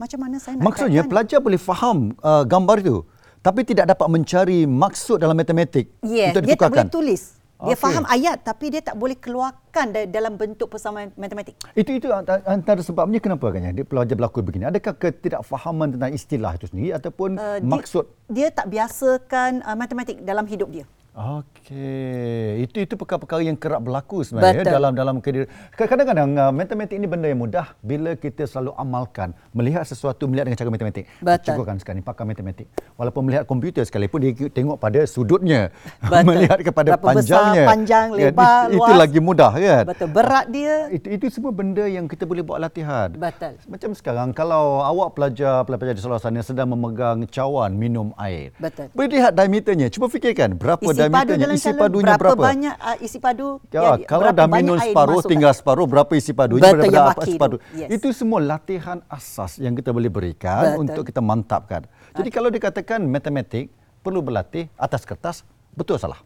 macam mana saya nak Maksudnya pelajar boleh faham uh, gambar itu tapi tidak dapat mencari maksud dalam matematik Yes, untuk dia tak boleh tulis. Dia Okey. faham ayat tapi dia tak boleh keluarkan da- dalam bentuk persamaan matematik. Itu itu anta- antara sebabnya kenapa agaknya dia pelajar berlaku begini. Adakah ketidakfahaman tentang istilah itu sendiri ataupun Uh, maksud dia, dia tak biasakan uh, matematik dalam hidup dia. Okey, itu itu perkara-perkara yang kerap berlaku sebenarnya Betul. dalam dalam kehidupan. Kadang-kadang uh, matematik ini benda yang mudah bila kita selalu amalkan, melihat sesuatu melihat dengan cara matematik. Betul. Cikgu kan sekarang ni pakar matematik. Walaupun melihat komputer sekalipun dia tengok pada sudutnya, *laughs* Betul. melihat kepada Berapa besar, panjangnya. panjang, Kan, lebar, itu, itu luas. lagi mudah kan? Betul. Berat dia. Itu itu semua benda yang kita boleh buat latihan. Betul. Macam sekarang kalau awak pelajar pelajar di seluruh sana sedang memegang cawan minum air. Betul. Boleh lihat diameternya. Cuba fikirkan berapa Isi padu dalam isi padunya berapa, berapa? banyak uh, isi padu Ya, yang- kalau berapa dah minum separuh tinggal separuh berapa isi padunya Betul, daripada yang apa padu. Yes. Itu semua latihan asas yang kita boleh berikan Betul. untuk kita mantapkan. Jadi kalau dikatakan matematik perlu berlatih atas kertas, betul salah?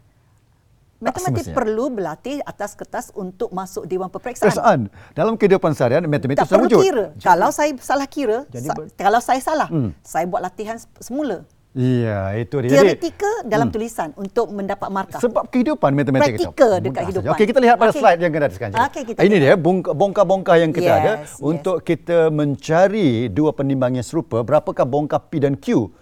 Matematik semestinya. perlu berlatih atas kertas untuk masuk dewan peperiksaan. Perasaan dalam kehidupan seharian matematik tak perlu wujud. kira. Kalau saya salah kira, Jadi sa- kalau saya salah, Hmm. saya buat latihan se- semula. Iya, itu dia. Jadi, Teoretika dalam tulisan untuk mendapat markah. Sebab kehidupan matematik itu. Praktikal dekat Mudah hidupan. saja. Okey, kita lihat pada Okey. slide yang kita ada sekarang. Okey, kita Ini dia bongka- bongkar-bongkar yang kita Yes, ada yes. untuk kita mencari dua penimbang yang serupa. Berapakah bongkar P dan Q?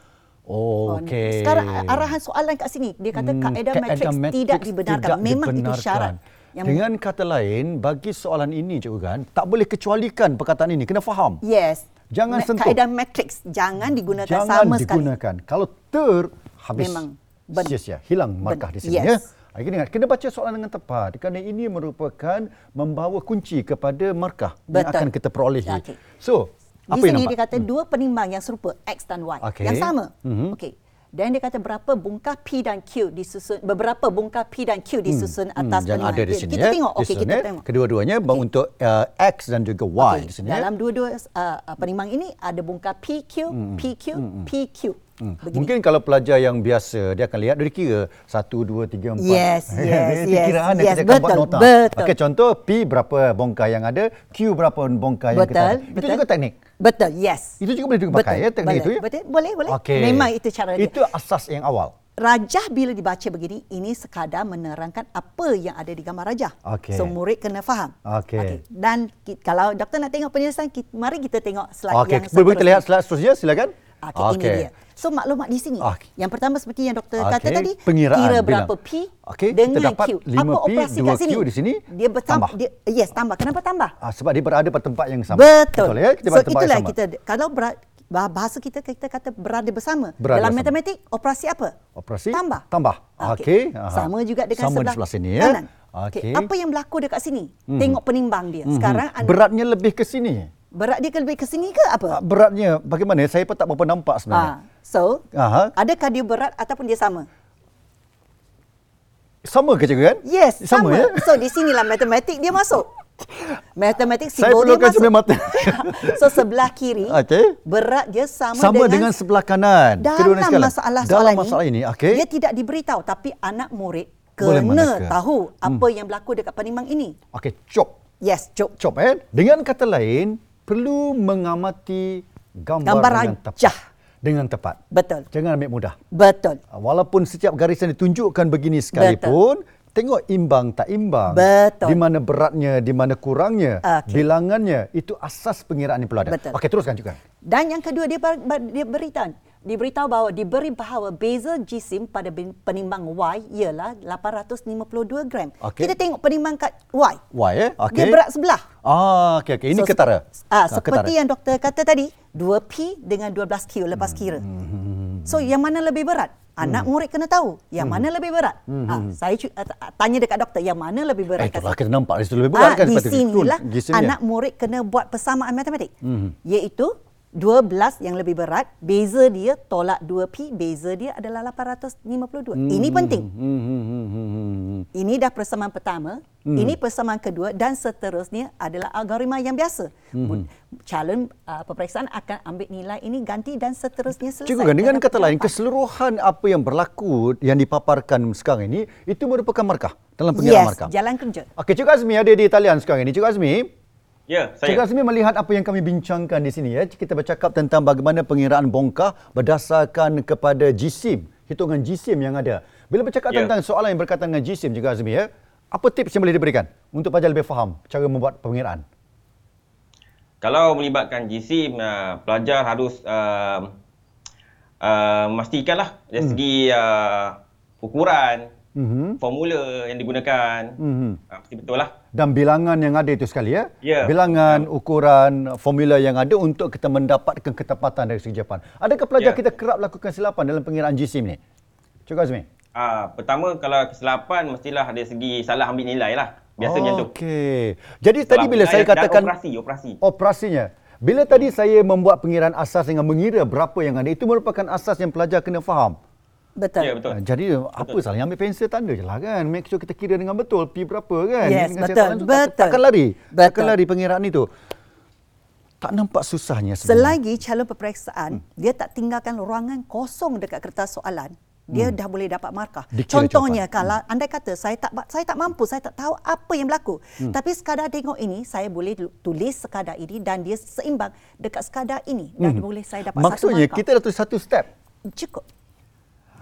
Oh, okey. Sekarang arahan soalan kat sini, dia kata Hmm, kaedah matrix tidak dibenarkan. tidak Memang itu dibenarkan. syarat. Yang Dengan kata lain, bagi soalan ini cikgu kan, tak boleh kecualikan perkataan ini. Kena faham. Yes. Jangan Ma- sentuh. Kaedah matrix jangan digunakan Jangan sama sekali. digunakan. Kalau ter, habis. Memang ben- Sia-sia. Hilang markah ben- di sini. yes. Ya. Lagi ingat, kena baca soalan dengan tepat. Kerana ini merupakan membawa kunci kepada markah yang Betul. akan kita perolehi. Okey. So, apa Di yang sini nampak? dia kata dua penimbang yang serupa X dan Y Okey. yang sama. Mhm. Okey. Dan dia kata berapa bongkar P dan Q disusun beberapa bongkar P dan Q disusun atas Hmm, yang penimbangan. ada di sini Kita ya. tengok. Okey, Disusun, kita ya. tengok. Kedua-duanya okay. untuk uh, X dan juga Y Okey, di sini. ya. Dalam dua-dua uh, penimbang ini ada bongkar PQ, PQ, PQ. Hmm. Begini. Mungkin kalau pelajar yang biasa dia akan lihat dia kira 1 2 3 4. Yes, *laughs* yes, Itu yes, kiraan yes, akan buat betul, nota. betul. Okey contoh P berapa bongkar yang ada, Q berapa bongkar yang kita Betul, ada. Itu betul. juga teknik. Betul, yes. Itu juga boleh dipakai ya teknik boleh, itu ya. Betul, boleh, boleh. Okey. Memang itu cara dia. Itu asas yang awal. Rajah bila dibaca begini, ini sekadar menerangkan apa yang ada di gambar rajah. Okey. So murid kena faham. Okey. Dan ki- kalau doktor nak tengok penyelesaian, ki- mari kita tengok slide Okey, yang boleh kita lihat seterusnya. slide seterusnya silakan. Okey, ini dia. So maklumat di sini. Okey. Yang pertama seperti yang doktor kata Okey, tadi, pengiraan kira bilang. berapa P Okey, kita dengan dapat Q. 5 apa P, operasi 2 kat sini? Q di sini, Dia bertambah. tambah. Dia, yes, tambah. Kenapa tambah? Ah, sebab dia berada pada tempat yang sama. Betul. ya? Kita so itulah kita kalau ber, bahasa kita kita kata berada bersama. Berada Dalam bersama. matematik operasi apa? Operasi tambah. tambah. Okey. Aha. Sama juga dengan Sama di sebelah, sebelah sini, ya. kanan. Okey. Okey. Apa yang berlaku dekat sini? Tengok penimbang dia. Sekarang Mhm. an- beratnya lebih ke sini. Berat dia ke lebih ke sini ke Ah, apa? Beratnya bagaimana? Saya pun tak berapa nampak sebenarnya. Ah, so, Aha. adakah dia berat ataupun dia sama? Sama ke cikgu kan? Yes, sama. sama. ya? So di sinilah matematik dia masuk. Matematik Saya simbol dia masuk. mata. *laughs* so sebelah kiri Okey. berat dia sama, Sama dengan, sebelah kanan. dalam masalah Dalam soalan masalah ini, okey. dia tidak diberitahu tapi anak murid kena tahu apa yang berlaku dekat penimbang ini. Okey, cop. Yes, cop. Cop eh. Dengan kata lain, perlu mengamati gambar, Gambar dengan rajah. tepat. Dengan tepat. Betul. Jangan ambil mudah. Betul. Walaupun setiap garisan ditunjukkan begini sekalipun, tengok imbang tak imbang. Betul. Di mana beratnya, di mana kurangnya, Okey. bilangannya. Itu asas pengiraan yang perlu ada. Betul. Okey, teruskan juga. Dan yang kedua dia, dia beritahu diberitahu bahawa diberi bahawa beza jisim pada penimbang Y ialah 852 gram. Okey. Kita tengok penimbang kat Y. Y eh? Okey. Dia berat sebelah. Ah, okey okey. Ini So, ketara. Ah, Ah, seperti ketara. yang doktor kata tadi, 2P dengan 12Q lepas Hmm, kira. So yang mana lebih berat? Anak murid kena tahu yang Hmm. mana lebih berat. Ah, saya cu- ah, t- tanya dekat doktor yang mana lebih berat. Eh, itulah kita nampak di situ lebih Ah, berat kan. di sinilah anak murid kena buat persamaan matematik. Mhm. Iaitu 12 yang lebih berat, beza dia tolak 2P, beza dia adalah 852. Ini penting. Hmm, hmm, hmm, hmm, hmm. Ini dah persamaan pertama, Hmm. ini persamaan kedua dan seterusnya adalah algoritma yang biasa. Hmm. Calon uh, peperiksaan akan ambil nilai ini ganti dan seterusnya selesai. Cikgu dengan Dan kata lain keseluruhan apa yang berlaku yang dipaparkan sekarang ini itu merupakan markah dalam pengiraan yes, markah. jalan kerja. Okey, Cikgu Azmi ada di talian sekarang ini. Cikgu Azmi, Ya, Cikgu saya. Azmi melihat apa yang kami bincangkan di sini ya. Kita bercakap tentang bagaimana pengiraan bongkar berdasarkan kepada jisim hitungan GSIM yang ada. Bila bercakap Ya. tentang soalan yang berkaitan dengan GSIM juga Azmi ya, apa tips yang boleh diberikan untuk pelajar lebih faham cara membuat pengiraan? Kalau melibatkan GSIM, uh, pelajar harus uh, uh, memastikanlah dari Hmm. segi uh, ukuran, Mhm. formula yang digunakan. Mhm. Uh, mesti betul lah. Dan bilangan yang ada itu sekali ya. Ya. Bilangan, ukuran, formula yang ada untuk kita mendapatkan ketepatan dari segi jawapan. Adakah pelajar Ya. kita kerap lakukan silapan dalam pengiraan GSIM ni? Cik Azmi. Uh, pertama, kalau kesilapan, mestilah dari segi salah ambil nilai lah. Biasa macam tu. Okey. Jadi tadi Salah bila nilai saya katakan operasi, operasi. operasinya. Bila tadi saya membuat pengiraan asas dengan mengira berapa yang ada, itu merupakan asas yang pelajar kena faham. Betul. Ya, betul. Ah, Jadi apa salah ambil pensel tanda je lah kan. Make sure kita kira dengan betul P berapa kan. Yes, Dengan betul, tu tak- betul. Takkan lari. Betul. Takkan lari pengiraan itu. Tak nampak susahnya sebenarnya. Selagi calon peperiksaan dia tak tinggalkan ruangan kosong dekat kertas soalan, dia dah boleh dapat markah. Dikira Contohnya jawapan. kalau andai kata saya tak saya tak mampu, saya tak tahu apa yang berlaku. Tapi sekadar tengok ini, saya boleh tulis sekadar ini dan dia seimbang dekat sekadar ini dan boleh saya dapat Maksudnya satu markah. kita dah tulis satu step. cukup.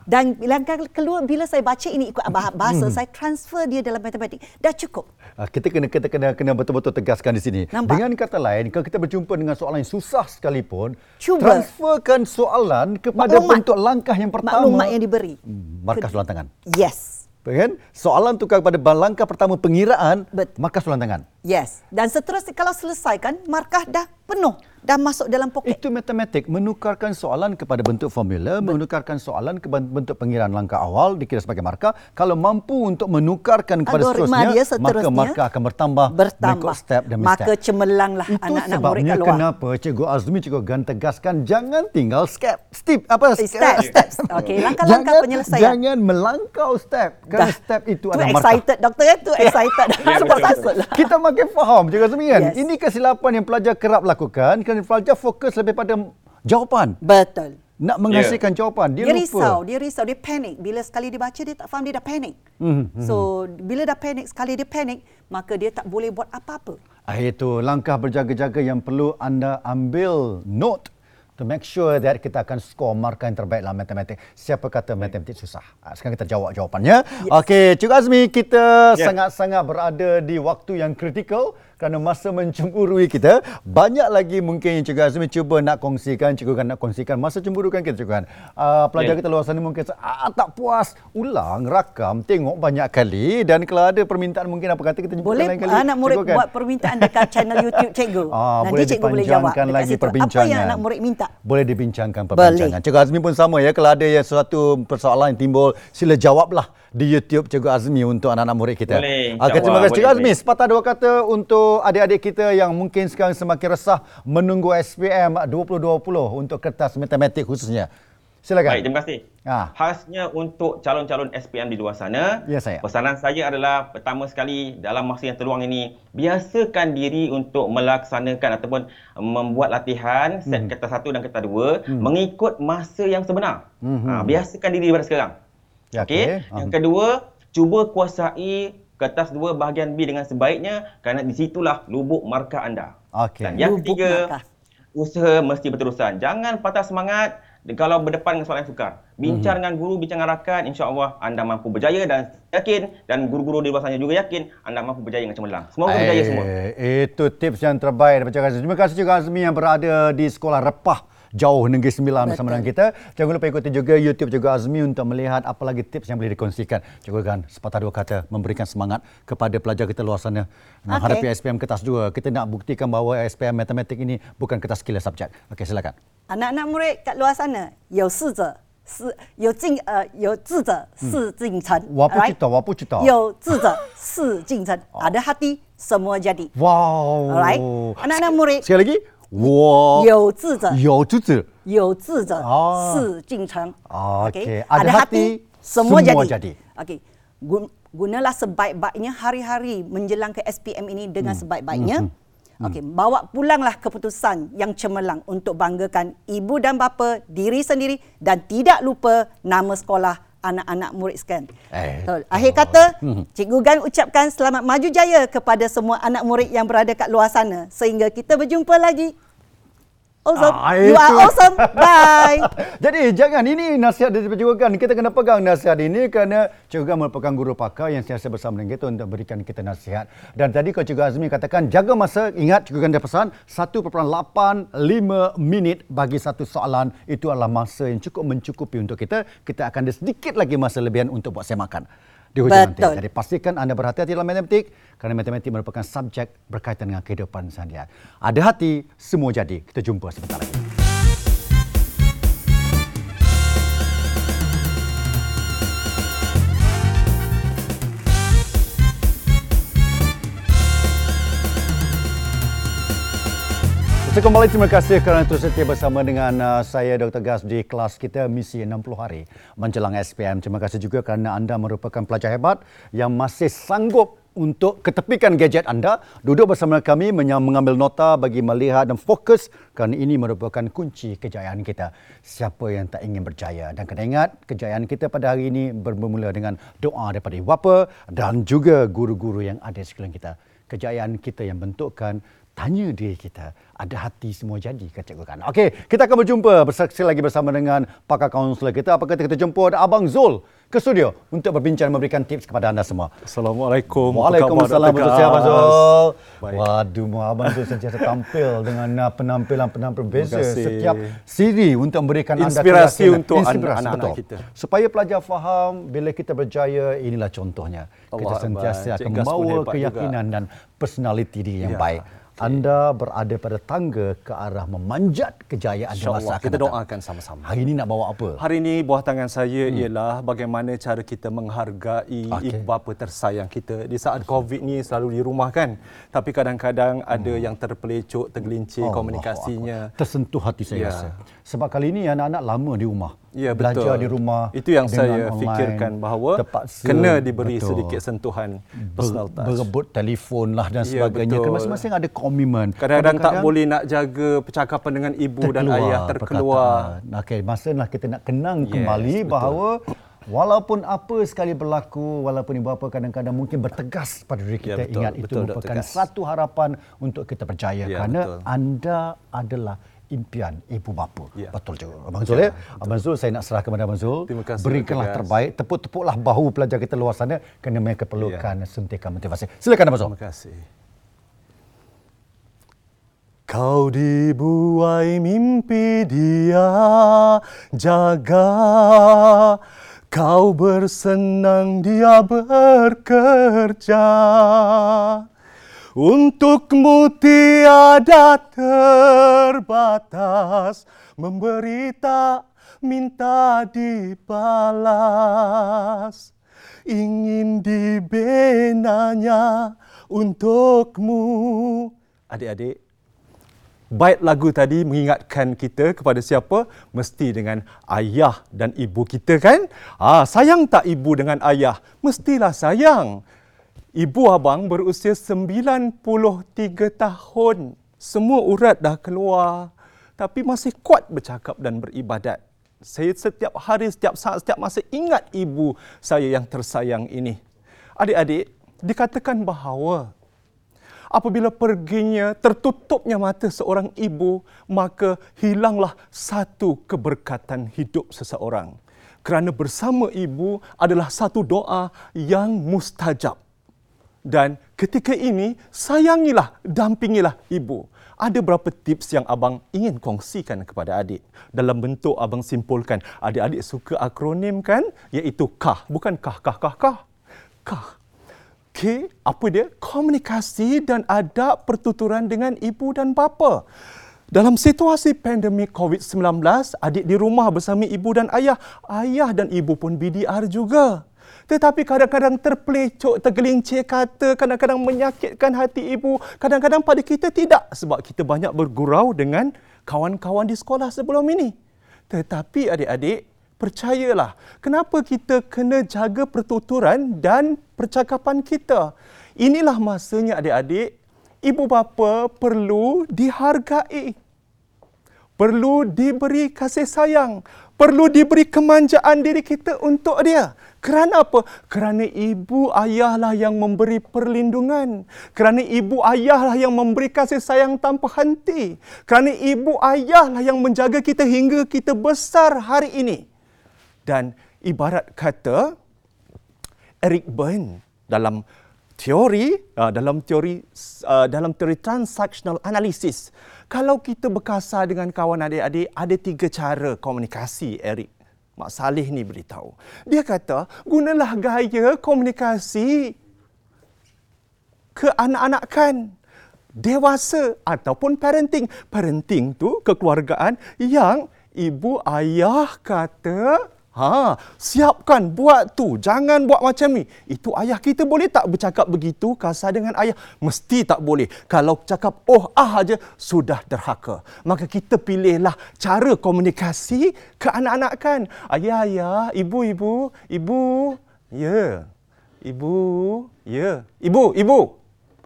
Dan bila keluar bila saya baca ini ikut bah- bahasa, saya transfer dia dalam matematik. Dah cukup. Ah, Kita kena kita kena kena betul-betul tegaskan di sini. Nampak? Dengan kata lain, kalau kita berjumpa dengan soalan yang susah sekalipun, Cuba. transferkan soalan kepada Maklumat. bentuk langkah yang pertama. Maklumat yang diberi. Hmm, Markah sulan tangan. Yes. Kan? Soalan tukar kepada langkah pertama pengiraan, markah sulan tangan. Yes. Dan seterusnya kalau selesaikan, markah dah penuh. Dah masuk dalam poket. Itu matematik menukarkan soalan kepada bentuk formula, menukarkan soalan ke bentuk pengiraan langkah awal dikira sebagai markah. Kalau mampu untuk menukarkan kepada Algoritma seterusnya, dia seterusnya maka markah akan bertambah, bertambah. mengikut step demi Maka step. cemerlanglah Itu anak-anak murid sebabnya kat luar. kenapa Cikgu Azmi, Cikgu Gan tegaskan jangan tinggal step. Step apa? Eh, step, steps. Okey, langkah-langkah penyelesaian. Jangan melangkau step. Kerana step itu tu ada markah. excited. Doktor tu excited. Ya, Sebab betul. takut lah. Kita makin faham Cikgu Azmi kan. Yes. Ini kesilapan yang pelajar kerap lakukan kerana pelajar fokus lebih pada jawapan. Betul. Nak menghasilkan jawapan. Dia, Dia, lupa. risau, dia risau, dia panik. Bila sekali dia baca dia tak faham dia dah panik. Mhm, So bila dah panik, sekali dia panik, maka dia tak boleh buat apa-apa. Ah, itu langkah berjaga-jaga yang perlu anda ambil note to make sure that kita akan skor markah yang terbaik dalam matematik. Siapa kata matematik susah? Ah, Sekarang kita jawab jawapannya. Yes. Okey, Cikgu Azmi, kita Ya. sangat-sangat berada di waktu yang kritikal kerana masa mencemburui kita. Banyak lagi mungkin yang Cikgu Azmi cuba nak kongsikan, Cikgu kan nak kongsikan. Masa cemburu kan kita Cikgu kan. Uh, pelajar Ya. kita luar sana mungkin ah, tak puas. Ulang, rakam, tengok banyak kali. Dan kalau ada permintaan mungkin apa kata kita jemput Boleh lain kali. anak murid Cikgu kan? buat permintaan dekat channel YouTube cikgu. *laughs* Ah, Nanti boleh cikgu boleh jawab lagi situ. perbincangan. Apa yang anak murid minta? Boleh dibincangkan perbincangan. Boleh. Cikgu Azmi pun sama ya. Kalau ada yang sesuatu persoalan yang timbul, sila jawablah di YouTube Cikgu Azmi untuk anak-anak murid kita. Boleh, Okey, terima kasih Cikgu Boleh, Azmi. boleh. Sepatah dua kata untuk adik-adik kita yang mungkin sekarang semakin resah menunggu SPM 2020 untuk kertas matematik khususnya. Silakan. Baik, terima kasih. Ah. Khasnya untuk calon-calon SPM di luar sana, Ya, saya. pesanan saya adalah pertama sekali dalam masa yang terluang ini, biasakan diri untuk melaksanakan ataupun membuat latihan set Hmm. kata satu dan kata dua mengikut masa yang sebenar. Mhm. Ha, biasakan diri daripada sekarang. Ya, Okey. okey. Yang kedua, cuba kuasai kertas dua bahagian B dengan sebaiknya kerana di situlah lubuk markah anda. Okey. Dan yang Lubuk ketiga, markah. usaha mesti berterusan. Jangan patah semangat kalau berdepan dengan soalan yang sukar. Bincang dengan guru, bincang dengan rakan, insya-Allah anda mampu berjaya dan yakin dan guru-guru di luar sana juga yakin anda mampu berjaya dengan cemerlang. Semoga berjaya semua. Eh, Itu tips yang terbaik daripada Cikgu Azmi. Terima kasih Cikgu Azmi yang berada di Sekolah Repah Jauh Negeri Sembilan bersama dengan kita. Jangan lupa ikuti juga YouTube Cikgu Azmi untuk melihat apa lagi tips yang boleh dikongsikan. Cikgu Gan, sepatah dua kata memberikan semangat kepada pelajar kita luar sana menghadapi SPM Kertas 2. Kita nak buktikan bahawa SPM Matematik ini bukan kertas killer subjek. Okey, silakan. ，anak anak murid kat luar sana 有事者是有进呃有智者事竟成，我不 alright？知道我不知道有智者事竟成，ada hati semua jadi。 Wow. Alright. Anak-anak murid. Sekali lagi. Wow. 有智者有智者有智者哦事竟成。 Okey. Ada, Ada hati, hati, semua, semua jadi. jadi. Okey. Gun- Gunalah sebaik-baiknya hari-hari menjelang ke SPM ini dengan sebaik-baiknya. Okey, bawa pulanglah keputusan yang cemerlang untuk banggakan ibu dan bapa, diri sendiri dan tidak lupa nama sekolah anak-anak murid sekalian. Eh. Akhir kata, Cikgu Gan ucapkan selamat maju jaya kepada semua anak murid yang berada kat luar sana sehingga kita berjumpa lagi. Awesome. Ah, you are awesome. Bye. *laughs* Jadi jangan ini nasihat dari Cikgu Gan. Kita kena pegang nasihat ini kerana Cikgu Gan merupakan guru pakar yang sentiasa bersama dengan kita untuk berikan kita nasihat. Dan tadi kalau Cikgu Azmi katakan jaga masa, ingat Cikgu Gan dah pesan 1.85 minit bagi satu soalan itu adalah masa yang cukup mencukupi untuk kita. Kita akan ada sedikit lagi masa lebihan untuk buat semakan di hujung nanti. Betul. Jadi pastikan anda berhati-hati dalam matematik kerana matematik merupakan subjek berkaitan dengan kehidupan seharian. Ada hati, semua jadi. Kita jumpa sebentar lagi. Kita kembali terima kasih kerana terus setia bersama dengan uh, saya Dr. Gas di kelas kita misi 60 hari menjelang SPM. Terima kasih juga kerana anda merupakan pelajar hebat yang masih sanggup untuk ketepikan gadget anda, duduk bersama kami mengambil nota bagi melihat dan fokus kerana ini merupakan kunci kejayaan kita. Siapa yang tak ingin berjaya dan kena ingat kejayaan kita pada hari ini bermula dengan doa daripada ibu bapa dan juga guru-guru yang ada di sekeliling kita. Kejayaan kita yang bentukkan tanya diri kita ada hati semua jadi kata cikgu kan okey kita akan berjumpa bersaksi lagi bersama dengan pakar kaunselor kita apa kata kita jemput abang Zul ke studio untuk berbincang dan memberikan tips kepada anda semua Assalamualaikum. Waalaikumsalam betul abang Dr. Zul? Baik. waduh mu abang Zul sentiasa tampil dengan penampilan-penampilan berbeza setiap siri untuk memberikan anda Inspirasi keyakinan. untuk Inspirasi, anak-anak betul. kita. supaya pelajar faham bila kita berjaya inilah contohnya kita Allah sentiasa Akbar. akan membawa hebat juga. keyakinan dan personaliti diri yang Ya. baik anda berada pada tangga ke arah memanjat kejayaan di masa akan kita datang. doakan sama-sama. Hari ini nak bawa apa? Hari ini buah tangan saya hmm. ialah bagaimana cara kita menghargai Okey. ibu bapa tersayang kita. Di saat COVID ni selalu di rumah kan. Tapi kadang-kadang ada yang terpelecok, tergelincir Allahu komunikasinya. Akbar. Tersentuh hati saya Ya. rasa. Sebab kali ini anak-anak lama di rumah. Ya Belajar betul. di rumah. Itu yang saya online, fikirkan bahawa terpaksa, kena diberi betul. sedikit sentuhan personal touch. berebut telefon lah dan Ya, sebagainya. betul. Masing-masing ada komitmen. Kadang-kadang tak boleh nak jaga percakapan dengan ibu dan ayah terkeluar. perkataan. Okey, masalah kita nak kenang Yes, kembali betul. bahawa walaupun apa sekali berlaku, walaupun ibu bapa kadang-kadang mungkin bertegas pada diri Ya, kita, betul, ingat itu betul, merupakan satu harapan untuk kita berjaya Ya, kerana betul. anda adalah impian ibu bapa. Ya. Betul juga. Abang Zul ya. Abang Zul saya nak serah kepada Abang Zul. Terima kasih, Berikanlah Dr. Gas. terbaik, tepuk-tepuklah bahu pelajar kita luar sana kerana mereka perlukan Ya. suntikan motivasi. Silakan Abang Zul. Terima kasih. Kau dibuai mimpi dia jaga Kau bersenang dia bekerja Untukmu tiada terbatas Memberi tak minta dibalas Ingin dibinanya untukmu Adik-adik Bait lagu tadi mengingatkan kita kepada siapa? Mesti dengan ayah dan ibu kita kan? Ah, sayang tak ibu dengan ayah? Mestilah sayang. Ibu abang berusia 93 tahun. Semua urat dah keluar. Tapi masih kuat bercakap dan beribadat. Saya setiap hari, setiap saat, setiap masa ingat ibu saya yang tersayang ini. Adik-adik, dikatakan bahawa apabila perginya tertutupnya mata seorang ibu maka hilanglah satu keberkatan hidup seseorang kerana bersama ibu adalah satu doa yang mustajab dan ketika ini sayangilah dampingilah ibu ada berapa tips yang abang ingin kongsikan kepada adik dalam bentuk abang simpulkan adik-adik suka akronim kan iaitu KAH bukan KAH KAH KAH KAH KAH K, apa dia? Komunikasi dan adab pertuturan dengan ibu dan bapa. Dalam situasi pandemik COVID-19, adik di rumah bersama ibu dan ayah. Ayah dan ibu pun BDR juga. Tetapi kadang-kadang terpelecok, tergelincir kata, kadang-kadang menyakitkan hati ibu. Kadang-kadang pada kita tidak sebab kita banyak bergurau dengan kawan-kawan di sekolah sebelum ini. Tetapi adik-adik, percayalah, kenapa kita kena jaga pertuturan dan percakapan kita? Inilah masanya adik-adik, ibu bapa perlu dihargai. Perlu diberi kasih sayang, perlu diberi kemanjaan diri kita untuk dia. Kerana apa? Kerana ibu ayahlah yang memberi perlindungan. Kerana ibu ayahlah yang memberi kasih sayang tanpa henti. Kerana ibu ayahlah yang menjaga kita hingga kita besar hari ini. Dan ibarat kata Eric Byrne dalam teori uh, dalam teori uh, dalam teori transactional analysis kalau kita berkasar dengan kawan adik-adik ada tiga cara komunikasi Eric Mak Saleh ni beritahu. Dia kata, gunalah gaya komunikasi ke anak-anak kan dewasa ataupun parenting. Parenting tu kekeluargaan yang ibu ayah kata Ha, siapkan buat tu. Jangan buat macam ni. Itu ayah kita boleh tak bercakap begitu kasar dengan ayah? Mesti tak boleh. Kalau cakap oh ah aja sudah derhaka. Maka kita pilihlah cara komunikasi ke anak-anak kan. Ayah ayah, ibu ibu, ibu. Ya. Yeah. Ibu. Ya. Yeah. Ibu, ibu.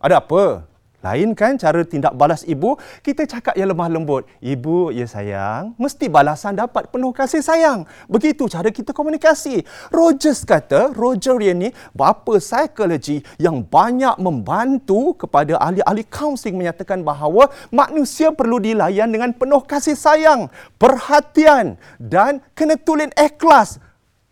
Ada apa? Lain kan cara tindak balas ibu, kita cakap yang lemah lembut. Ibu, ya sayang, mesti balasan dapat penuh kasih sayang. Begitu cara kita komunikasi. Rogers kata, Roger ni bapa psikologi yang banyak membantu kepada ahli-ahli kaunseling menyatakan bahawa manusia perlu dilayan dengan penuh kasih sayang, perhatian dan kena tulen ikhlas.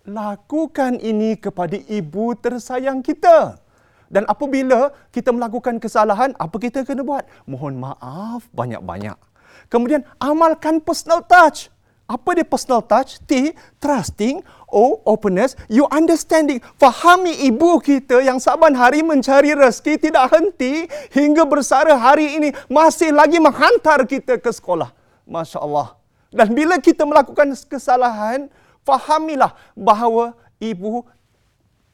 Lakukan ini kepada ibu tersayang kita. Dan apabila kita melakukan kesalahan, apa kita kena buat? Mohon maaf banyak-banyak. Kemudian amalkan personal touch. Apa dia personal touch? T, trusting. O, openness. You understanding. Fahami ibu kita yang saban hari mencari rezeki tidak henti hingga bersara hari ini masih lagi menghantar kita ke sekolah. Masya Allah. Dan bila kita melakukan kesalahan, fahamilah bahawa ibu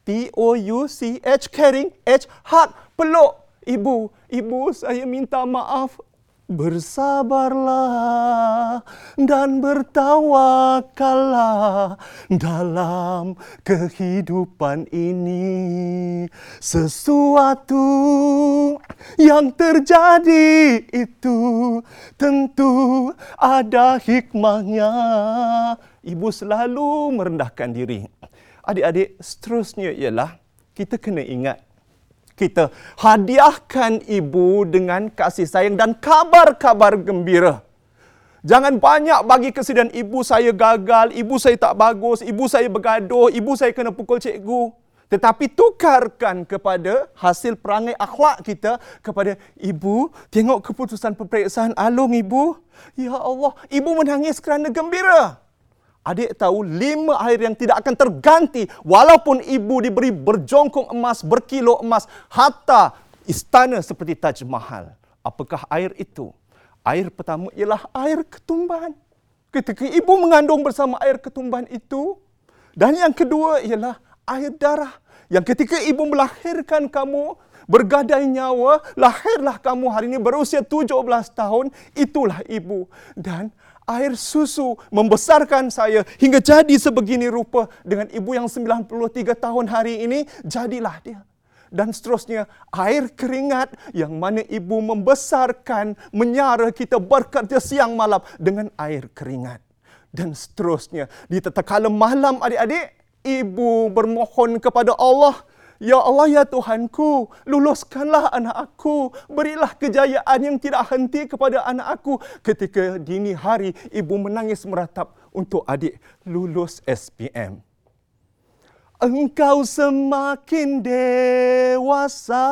T-O-U-C-H, caring, H, hug, peluk. Ibu, ibu saya minta maaf. Bersabarlah dan bertawakallah dalam kehidupan ini. Sesuatu yang terjadi itu tentu ada hikmahnya. Ibu selalu merendahkan diri adik-adik seterusnya ialah kita kena ingat kita hadiahkan ibu dengan kasih sayang dan kabar-kabar gembira. Jangan banyak bagi kesedihan ibu saya gagal, ibu saya tak bagus, ibu saya bergaduh, ibu saya kena pukul cikgu. Tetapi tukarkan kepada hasil perangai akhlak kita kepada ibu. Tengok keputusan peperiksaan Alung ibu. Ya Allah, ibu menangis kerana gembira. Adik tahu lima air yang tidak akan terganti walaupun ibu diberi berjongkong emas, berkilo emas, hatta istana seperti Taj Mahal. Apakah air itu? Air pertama ialah air ketumban. Ketika ibu mengandung bersama air ketumban itu. Dan yang kedua ialah air darah. Yang ketika ibu melahirkan kamu, bergadai nyawa, lahirlah kamu hari ini berusia 17 tahun, itulah ibu. Dan air susu membesarkan saya hingga jadi sebegini rupa dengan ibu yang 93 tahun hari ini jadilah dia. Dan seterusnya air keringat yang mana ibu membesarkan menyara kita bekerja siang malam dengan air keringat. Dan seterusnya di tatkala malam adik-adik ibu bermohon kepada Allah Ya Allah, ya Tuhanku, luluskanlah anak aku. Berilah kejayaan yang tidak henti kepada anak aku. Ketika dini hari, ibu menangis meratap untuk adik lulus SPM. Engkau semakin dewasa,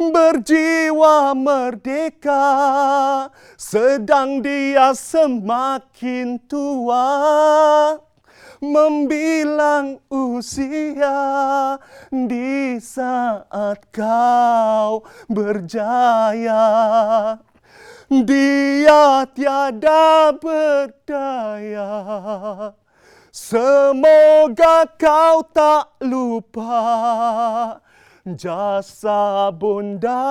berjiwa merdeka, sedang dia semakin tua membilang usia di saat kau berjaya. Dia tiada berdaya. Semoga kau tak lupa jasa bunda.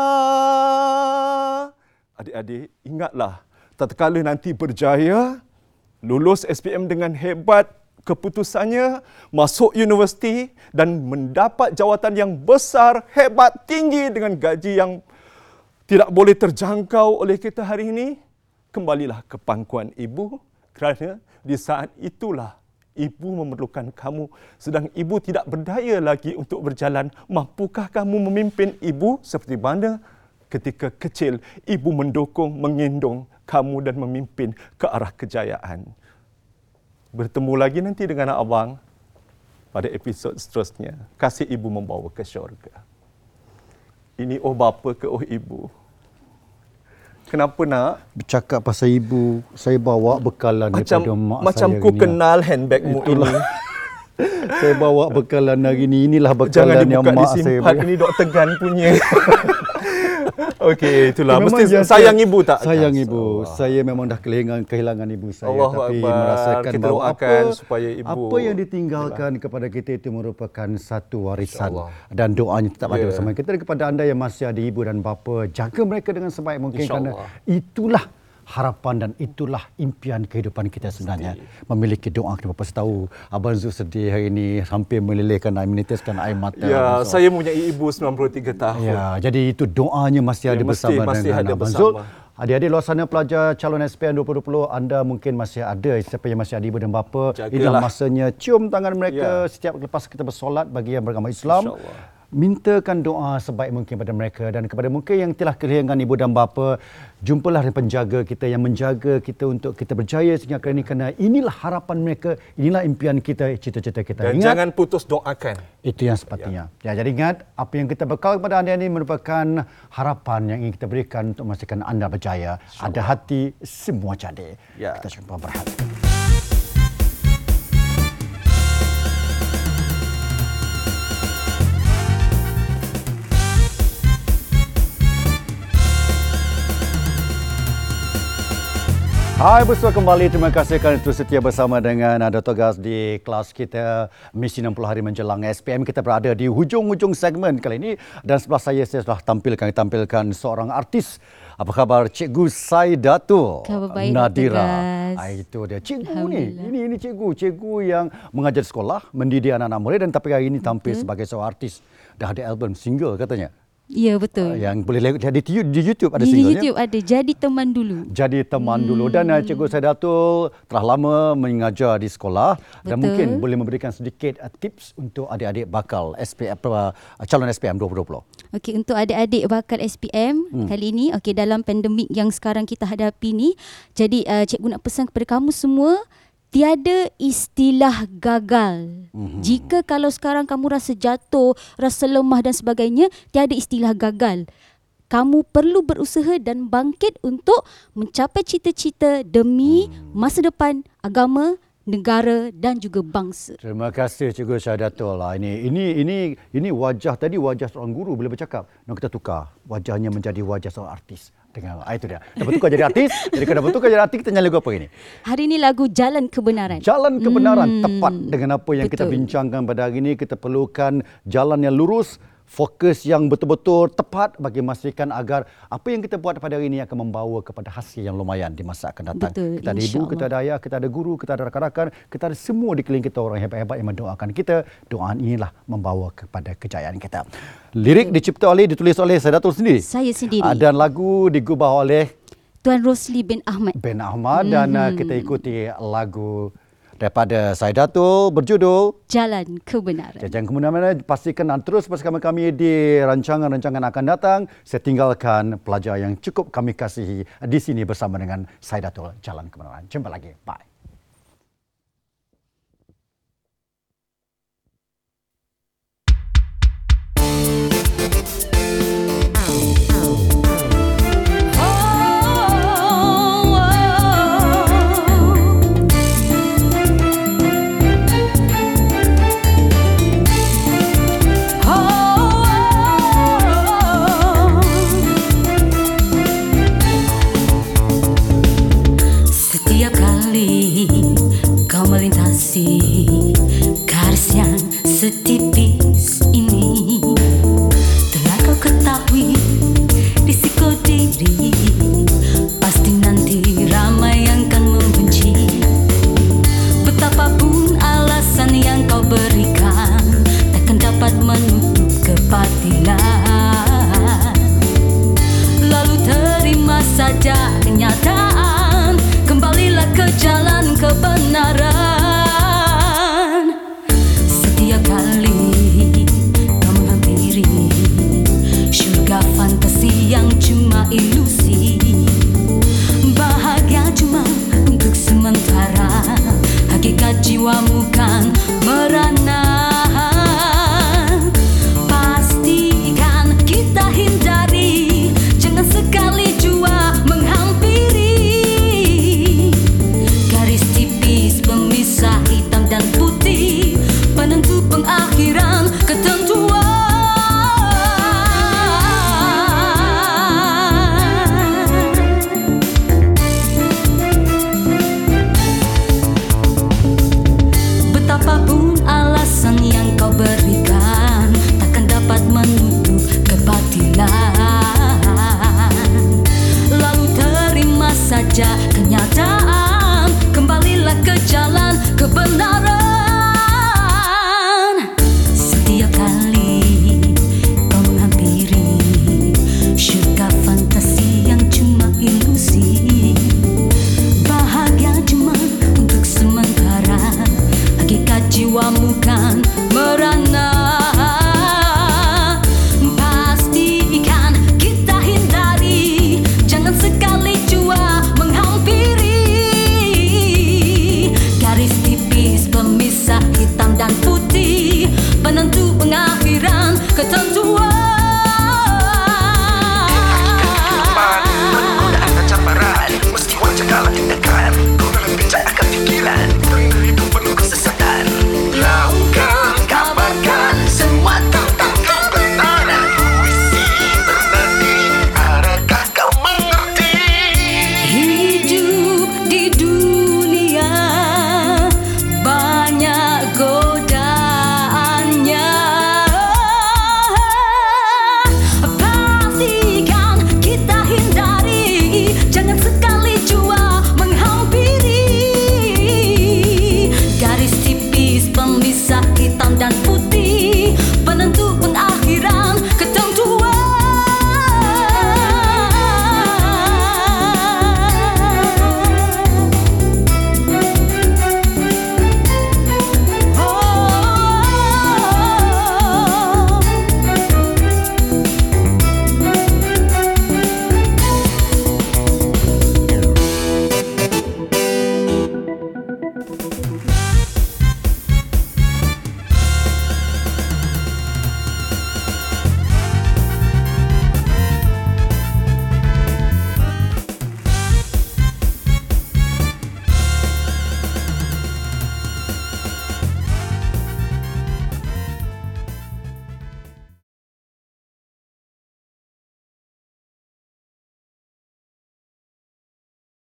Adik-adik, ingatlah, tatkala nanti berjaya, lulus SPM dengan hebat, keputusannya masuk universiti dan mendapat jawatan yang besar, hebat, tinggi dengan gaji yang tidak boleh terjangkau oleh kita hari ini. kembalilah ke pangkuan ibu. Kerana di saat itulah ibu memerlukan kamu. Sedang ibu tidak berdaya lagi untuk berjalan mampukah kamu memimpin ibu? Seperti mana? Ketika kecil ibu mendukung mengendong kamu dan memimpin ke arah kejayaan bertemu lagi nanti dengan abang pada episod seterusnya kasih ibu membawa ke syurga ini oh bapa ke oh ibu Kenapa nak? Bercakap pasal ibu, saya bawa bekalan Macam daripada mak macam saya ku ni. kenal handbagmu Itulah. ini. *laughs* saya bawa bekalan hari ni. Inilah Jangan bekalan yang dibuka mak saya disimpan. beri. Ini Dr. Gan punya. *laughs* Okey, itulah. Memang Mesti ya, sayang saya- ibu tak? Sayang Kan? ibu. Saya memang dah kehilangan kehilangan ibu saya Allahu tapi Akbar. merasakan Kita bahawa apa supaya ibu- apa yang ditinggalkan kepada kita itu merupakan satu warisan dan doanya tetap ada Ya. bersama kita dan kepada anda yang masih ada ibu dan bapa jaga mereka dengan sebaik mungkin kerana InsyaAllah. itulah harapan dan itulah impian kehidupan kita sebenarnya memiliki doa kita bapa saya tahu abang Zul sedih hari ini hampir melelehkan air meneteskan air mata Ya, So, saya mempunyai ibu 93 tahun. Ya, jadi itu doanya masih Ya, ada mesti- bersama masih dengan ada Abang bersama. Zul. Adik-adik luar sana pelajar calon SPM 2020, anda mungkin masih ada, siapa yang masih ada ibu dan bapa. Jagalah. Inilah masanya cium tangan mereka Ya. setiap lepas kita bersolat bagi yang beragama Islam. InsyaAllah. Mintakan doa sebaik mungkin pada mereka dan kepada mungkin yang telah kehilangan ibu dan bapa, jumpalah penjaga kita yang menjaga kita untuk kita berjaya sehingga kali ini kerana inilah harapan mereka, inilah impian kita, cita-cita kita. Dan jangan putus doakan. Itu yang sepatutnya. Ya. jadi ingat apa yang kita bekal kepada anda ini merupakan harapan yang ingin kita berikan untuk memastikan anda berjaya. Ada hati semua jadi. Ya. Kita jumpa berhati. Hai, bersua kembali. Terima kasih kerana terus setia bersama dengan uh, Dr. Gas di kelas kita Misi 60 Hari Menjelang SPM. Kita berada di hujung-hujung segmen kali ini dan sebelah saya saya telah tampilkan tampilkan seorang artis. Apa khabar Cikgu Saidatul Khabar baik, Dr. Nadira. Ah, itu dia. Cikgu ni. Ini ini cikgu, cikgu yang mengajar sekolah, mendidik anak-anak murid dan tapi hari ini tampil sebagai seorang artis. Dah ada album single katanya. Ya betul. Ah, yang boleh lihat di, YouTube ada di singlenya. YouTube ada jadi teman dulu. jadi teman hmm. dulu dan uh, cikgu Saidatul telah lama mengajar di sekolah dan Betul. mungkin boleh memberikan sedikit uh, tips untuk adik-adik bakal SPM uh, calon SPM 2020. Okey untuk adik-adik bakal SPM hmm. kali ini okey dalam pandemik yang sekarang kita hadapi ni jadi uh, cikgu nak pesan kepada kamu semua tiada istilah gagal. Mm-hmm. Jika kalau sekarang kamu rasa jatuh, rasa lemah dan sebagainya, tiada istilah gagal. Kamu perlu berusaha dan bangkit untuk mencapai cita-cita demi masa depan agama, negara dan juga bangsa. Terima kasih Cikgu Syahdatul. lah. Ini ini ini ini wajah tadi wajah seorang guru bila bercakap. Nak kita tukar wajahnya menjadi wajah seorang artis. Dengan ah, itu dia. Dah bertukar jadi artis. *laughs* Jadi kalau dah bertukar jadi artis kita nyanyi lagu apa ini? Hari ini lagu Jalan Kebenaran. Jalan kebenaran Hmm, tepat dengan apa yang kita betul. bincangkan pada hari ini. Kita perlukan jalan yang lurus, fokus yang betul-betul tepat bagi memastikan agar apa yang kita buat pada hari ini akan membawa kepada hasil yang lumayan di masa akan datang. Betul, kita ada ibu, kita ada ayah, kita ada guru, kita ada rakan-rakan, kita ada semua di keliling kita orang hebat-hebat yang mendoakan kita. Doa inilah membawa kepada kejayaan kita. Lirik dicipta oleh, ditulis oleh Saidatul sendiri. Saya sendiri. Ah, Dan lagu digubah oleh Tuan Rosli bin Ahmad. Ben Ahmad dan uh, kita ikuti lagu daripada Saidatul berjudul Jalan Kebenaran. Jangan kemana-mana pastikan anda terus bersama kami di rancangan-rancangan akan datang. Saya tinggalkan pelajar yang cukup kami kasihi di sini bersama dengan Saidatul Jalan Kebenaran. Jumpa lagi. Bye. Setipis ini. Telah kau ketahui risiko diri. Pasti nanti ramai yang kan membenci. Betapapun alasan yang kau berikan Takkan dapat menutup kebatilan. Lalu terima saja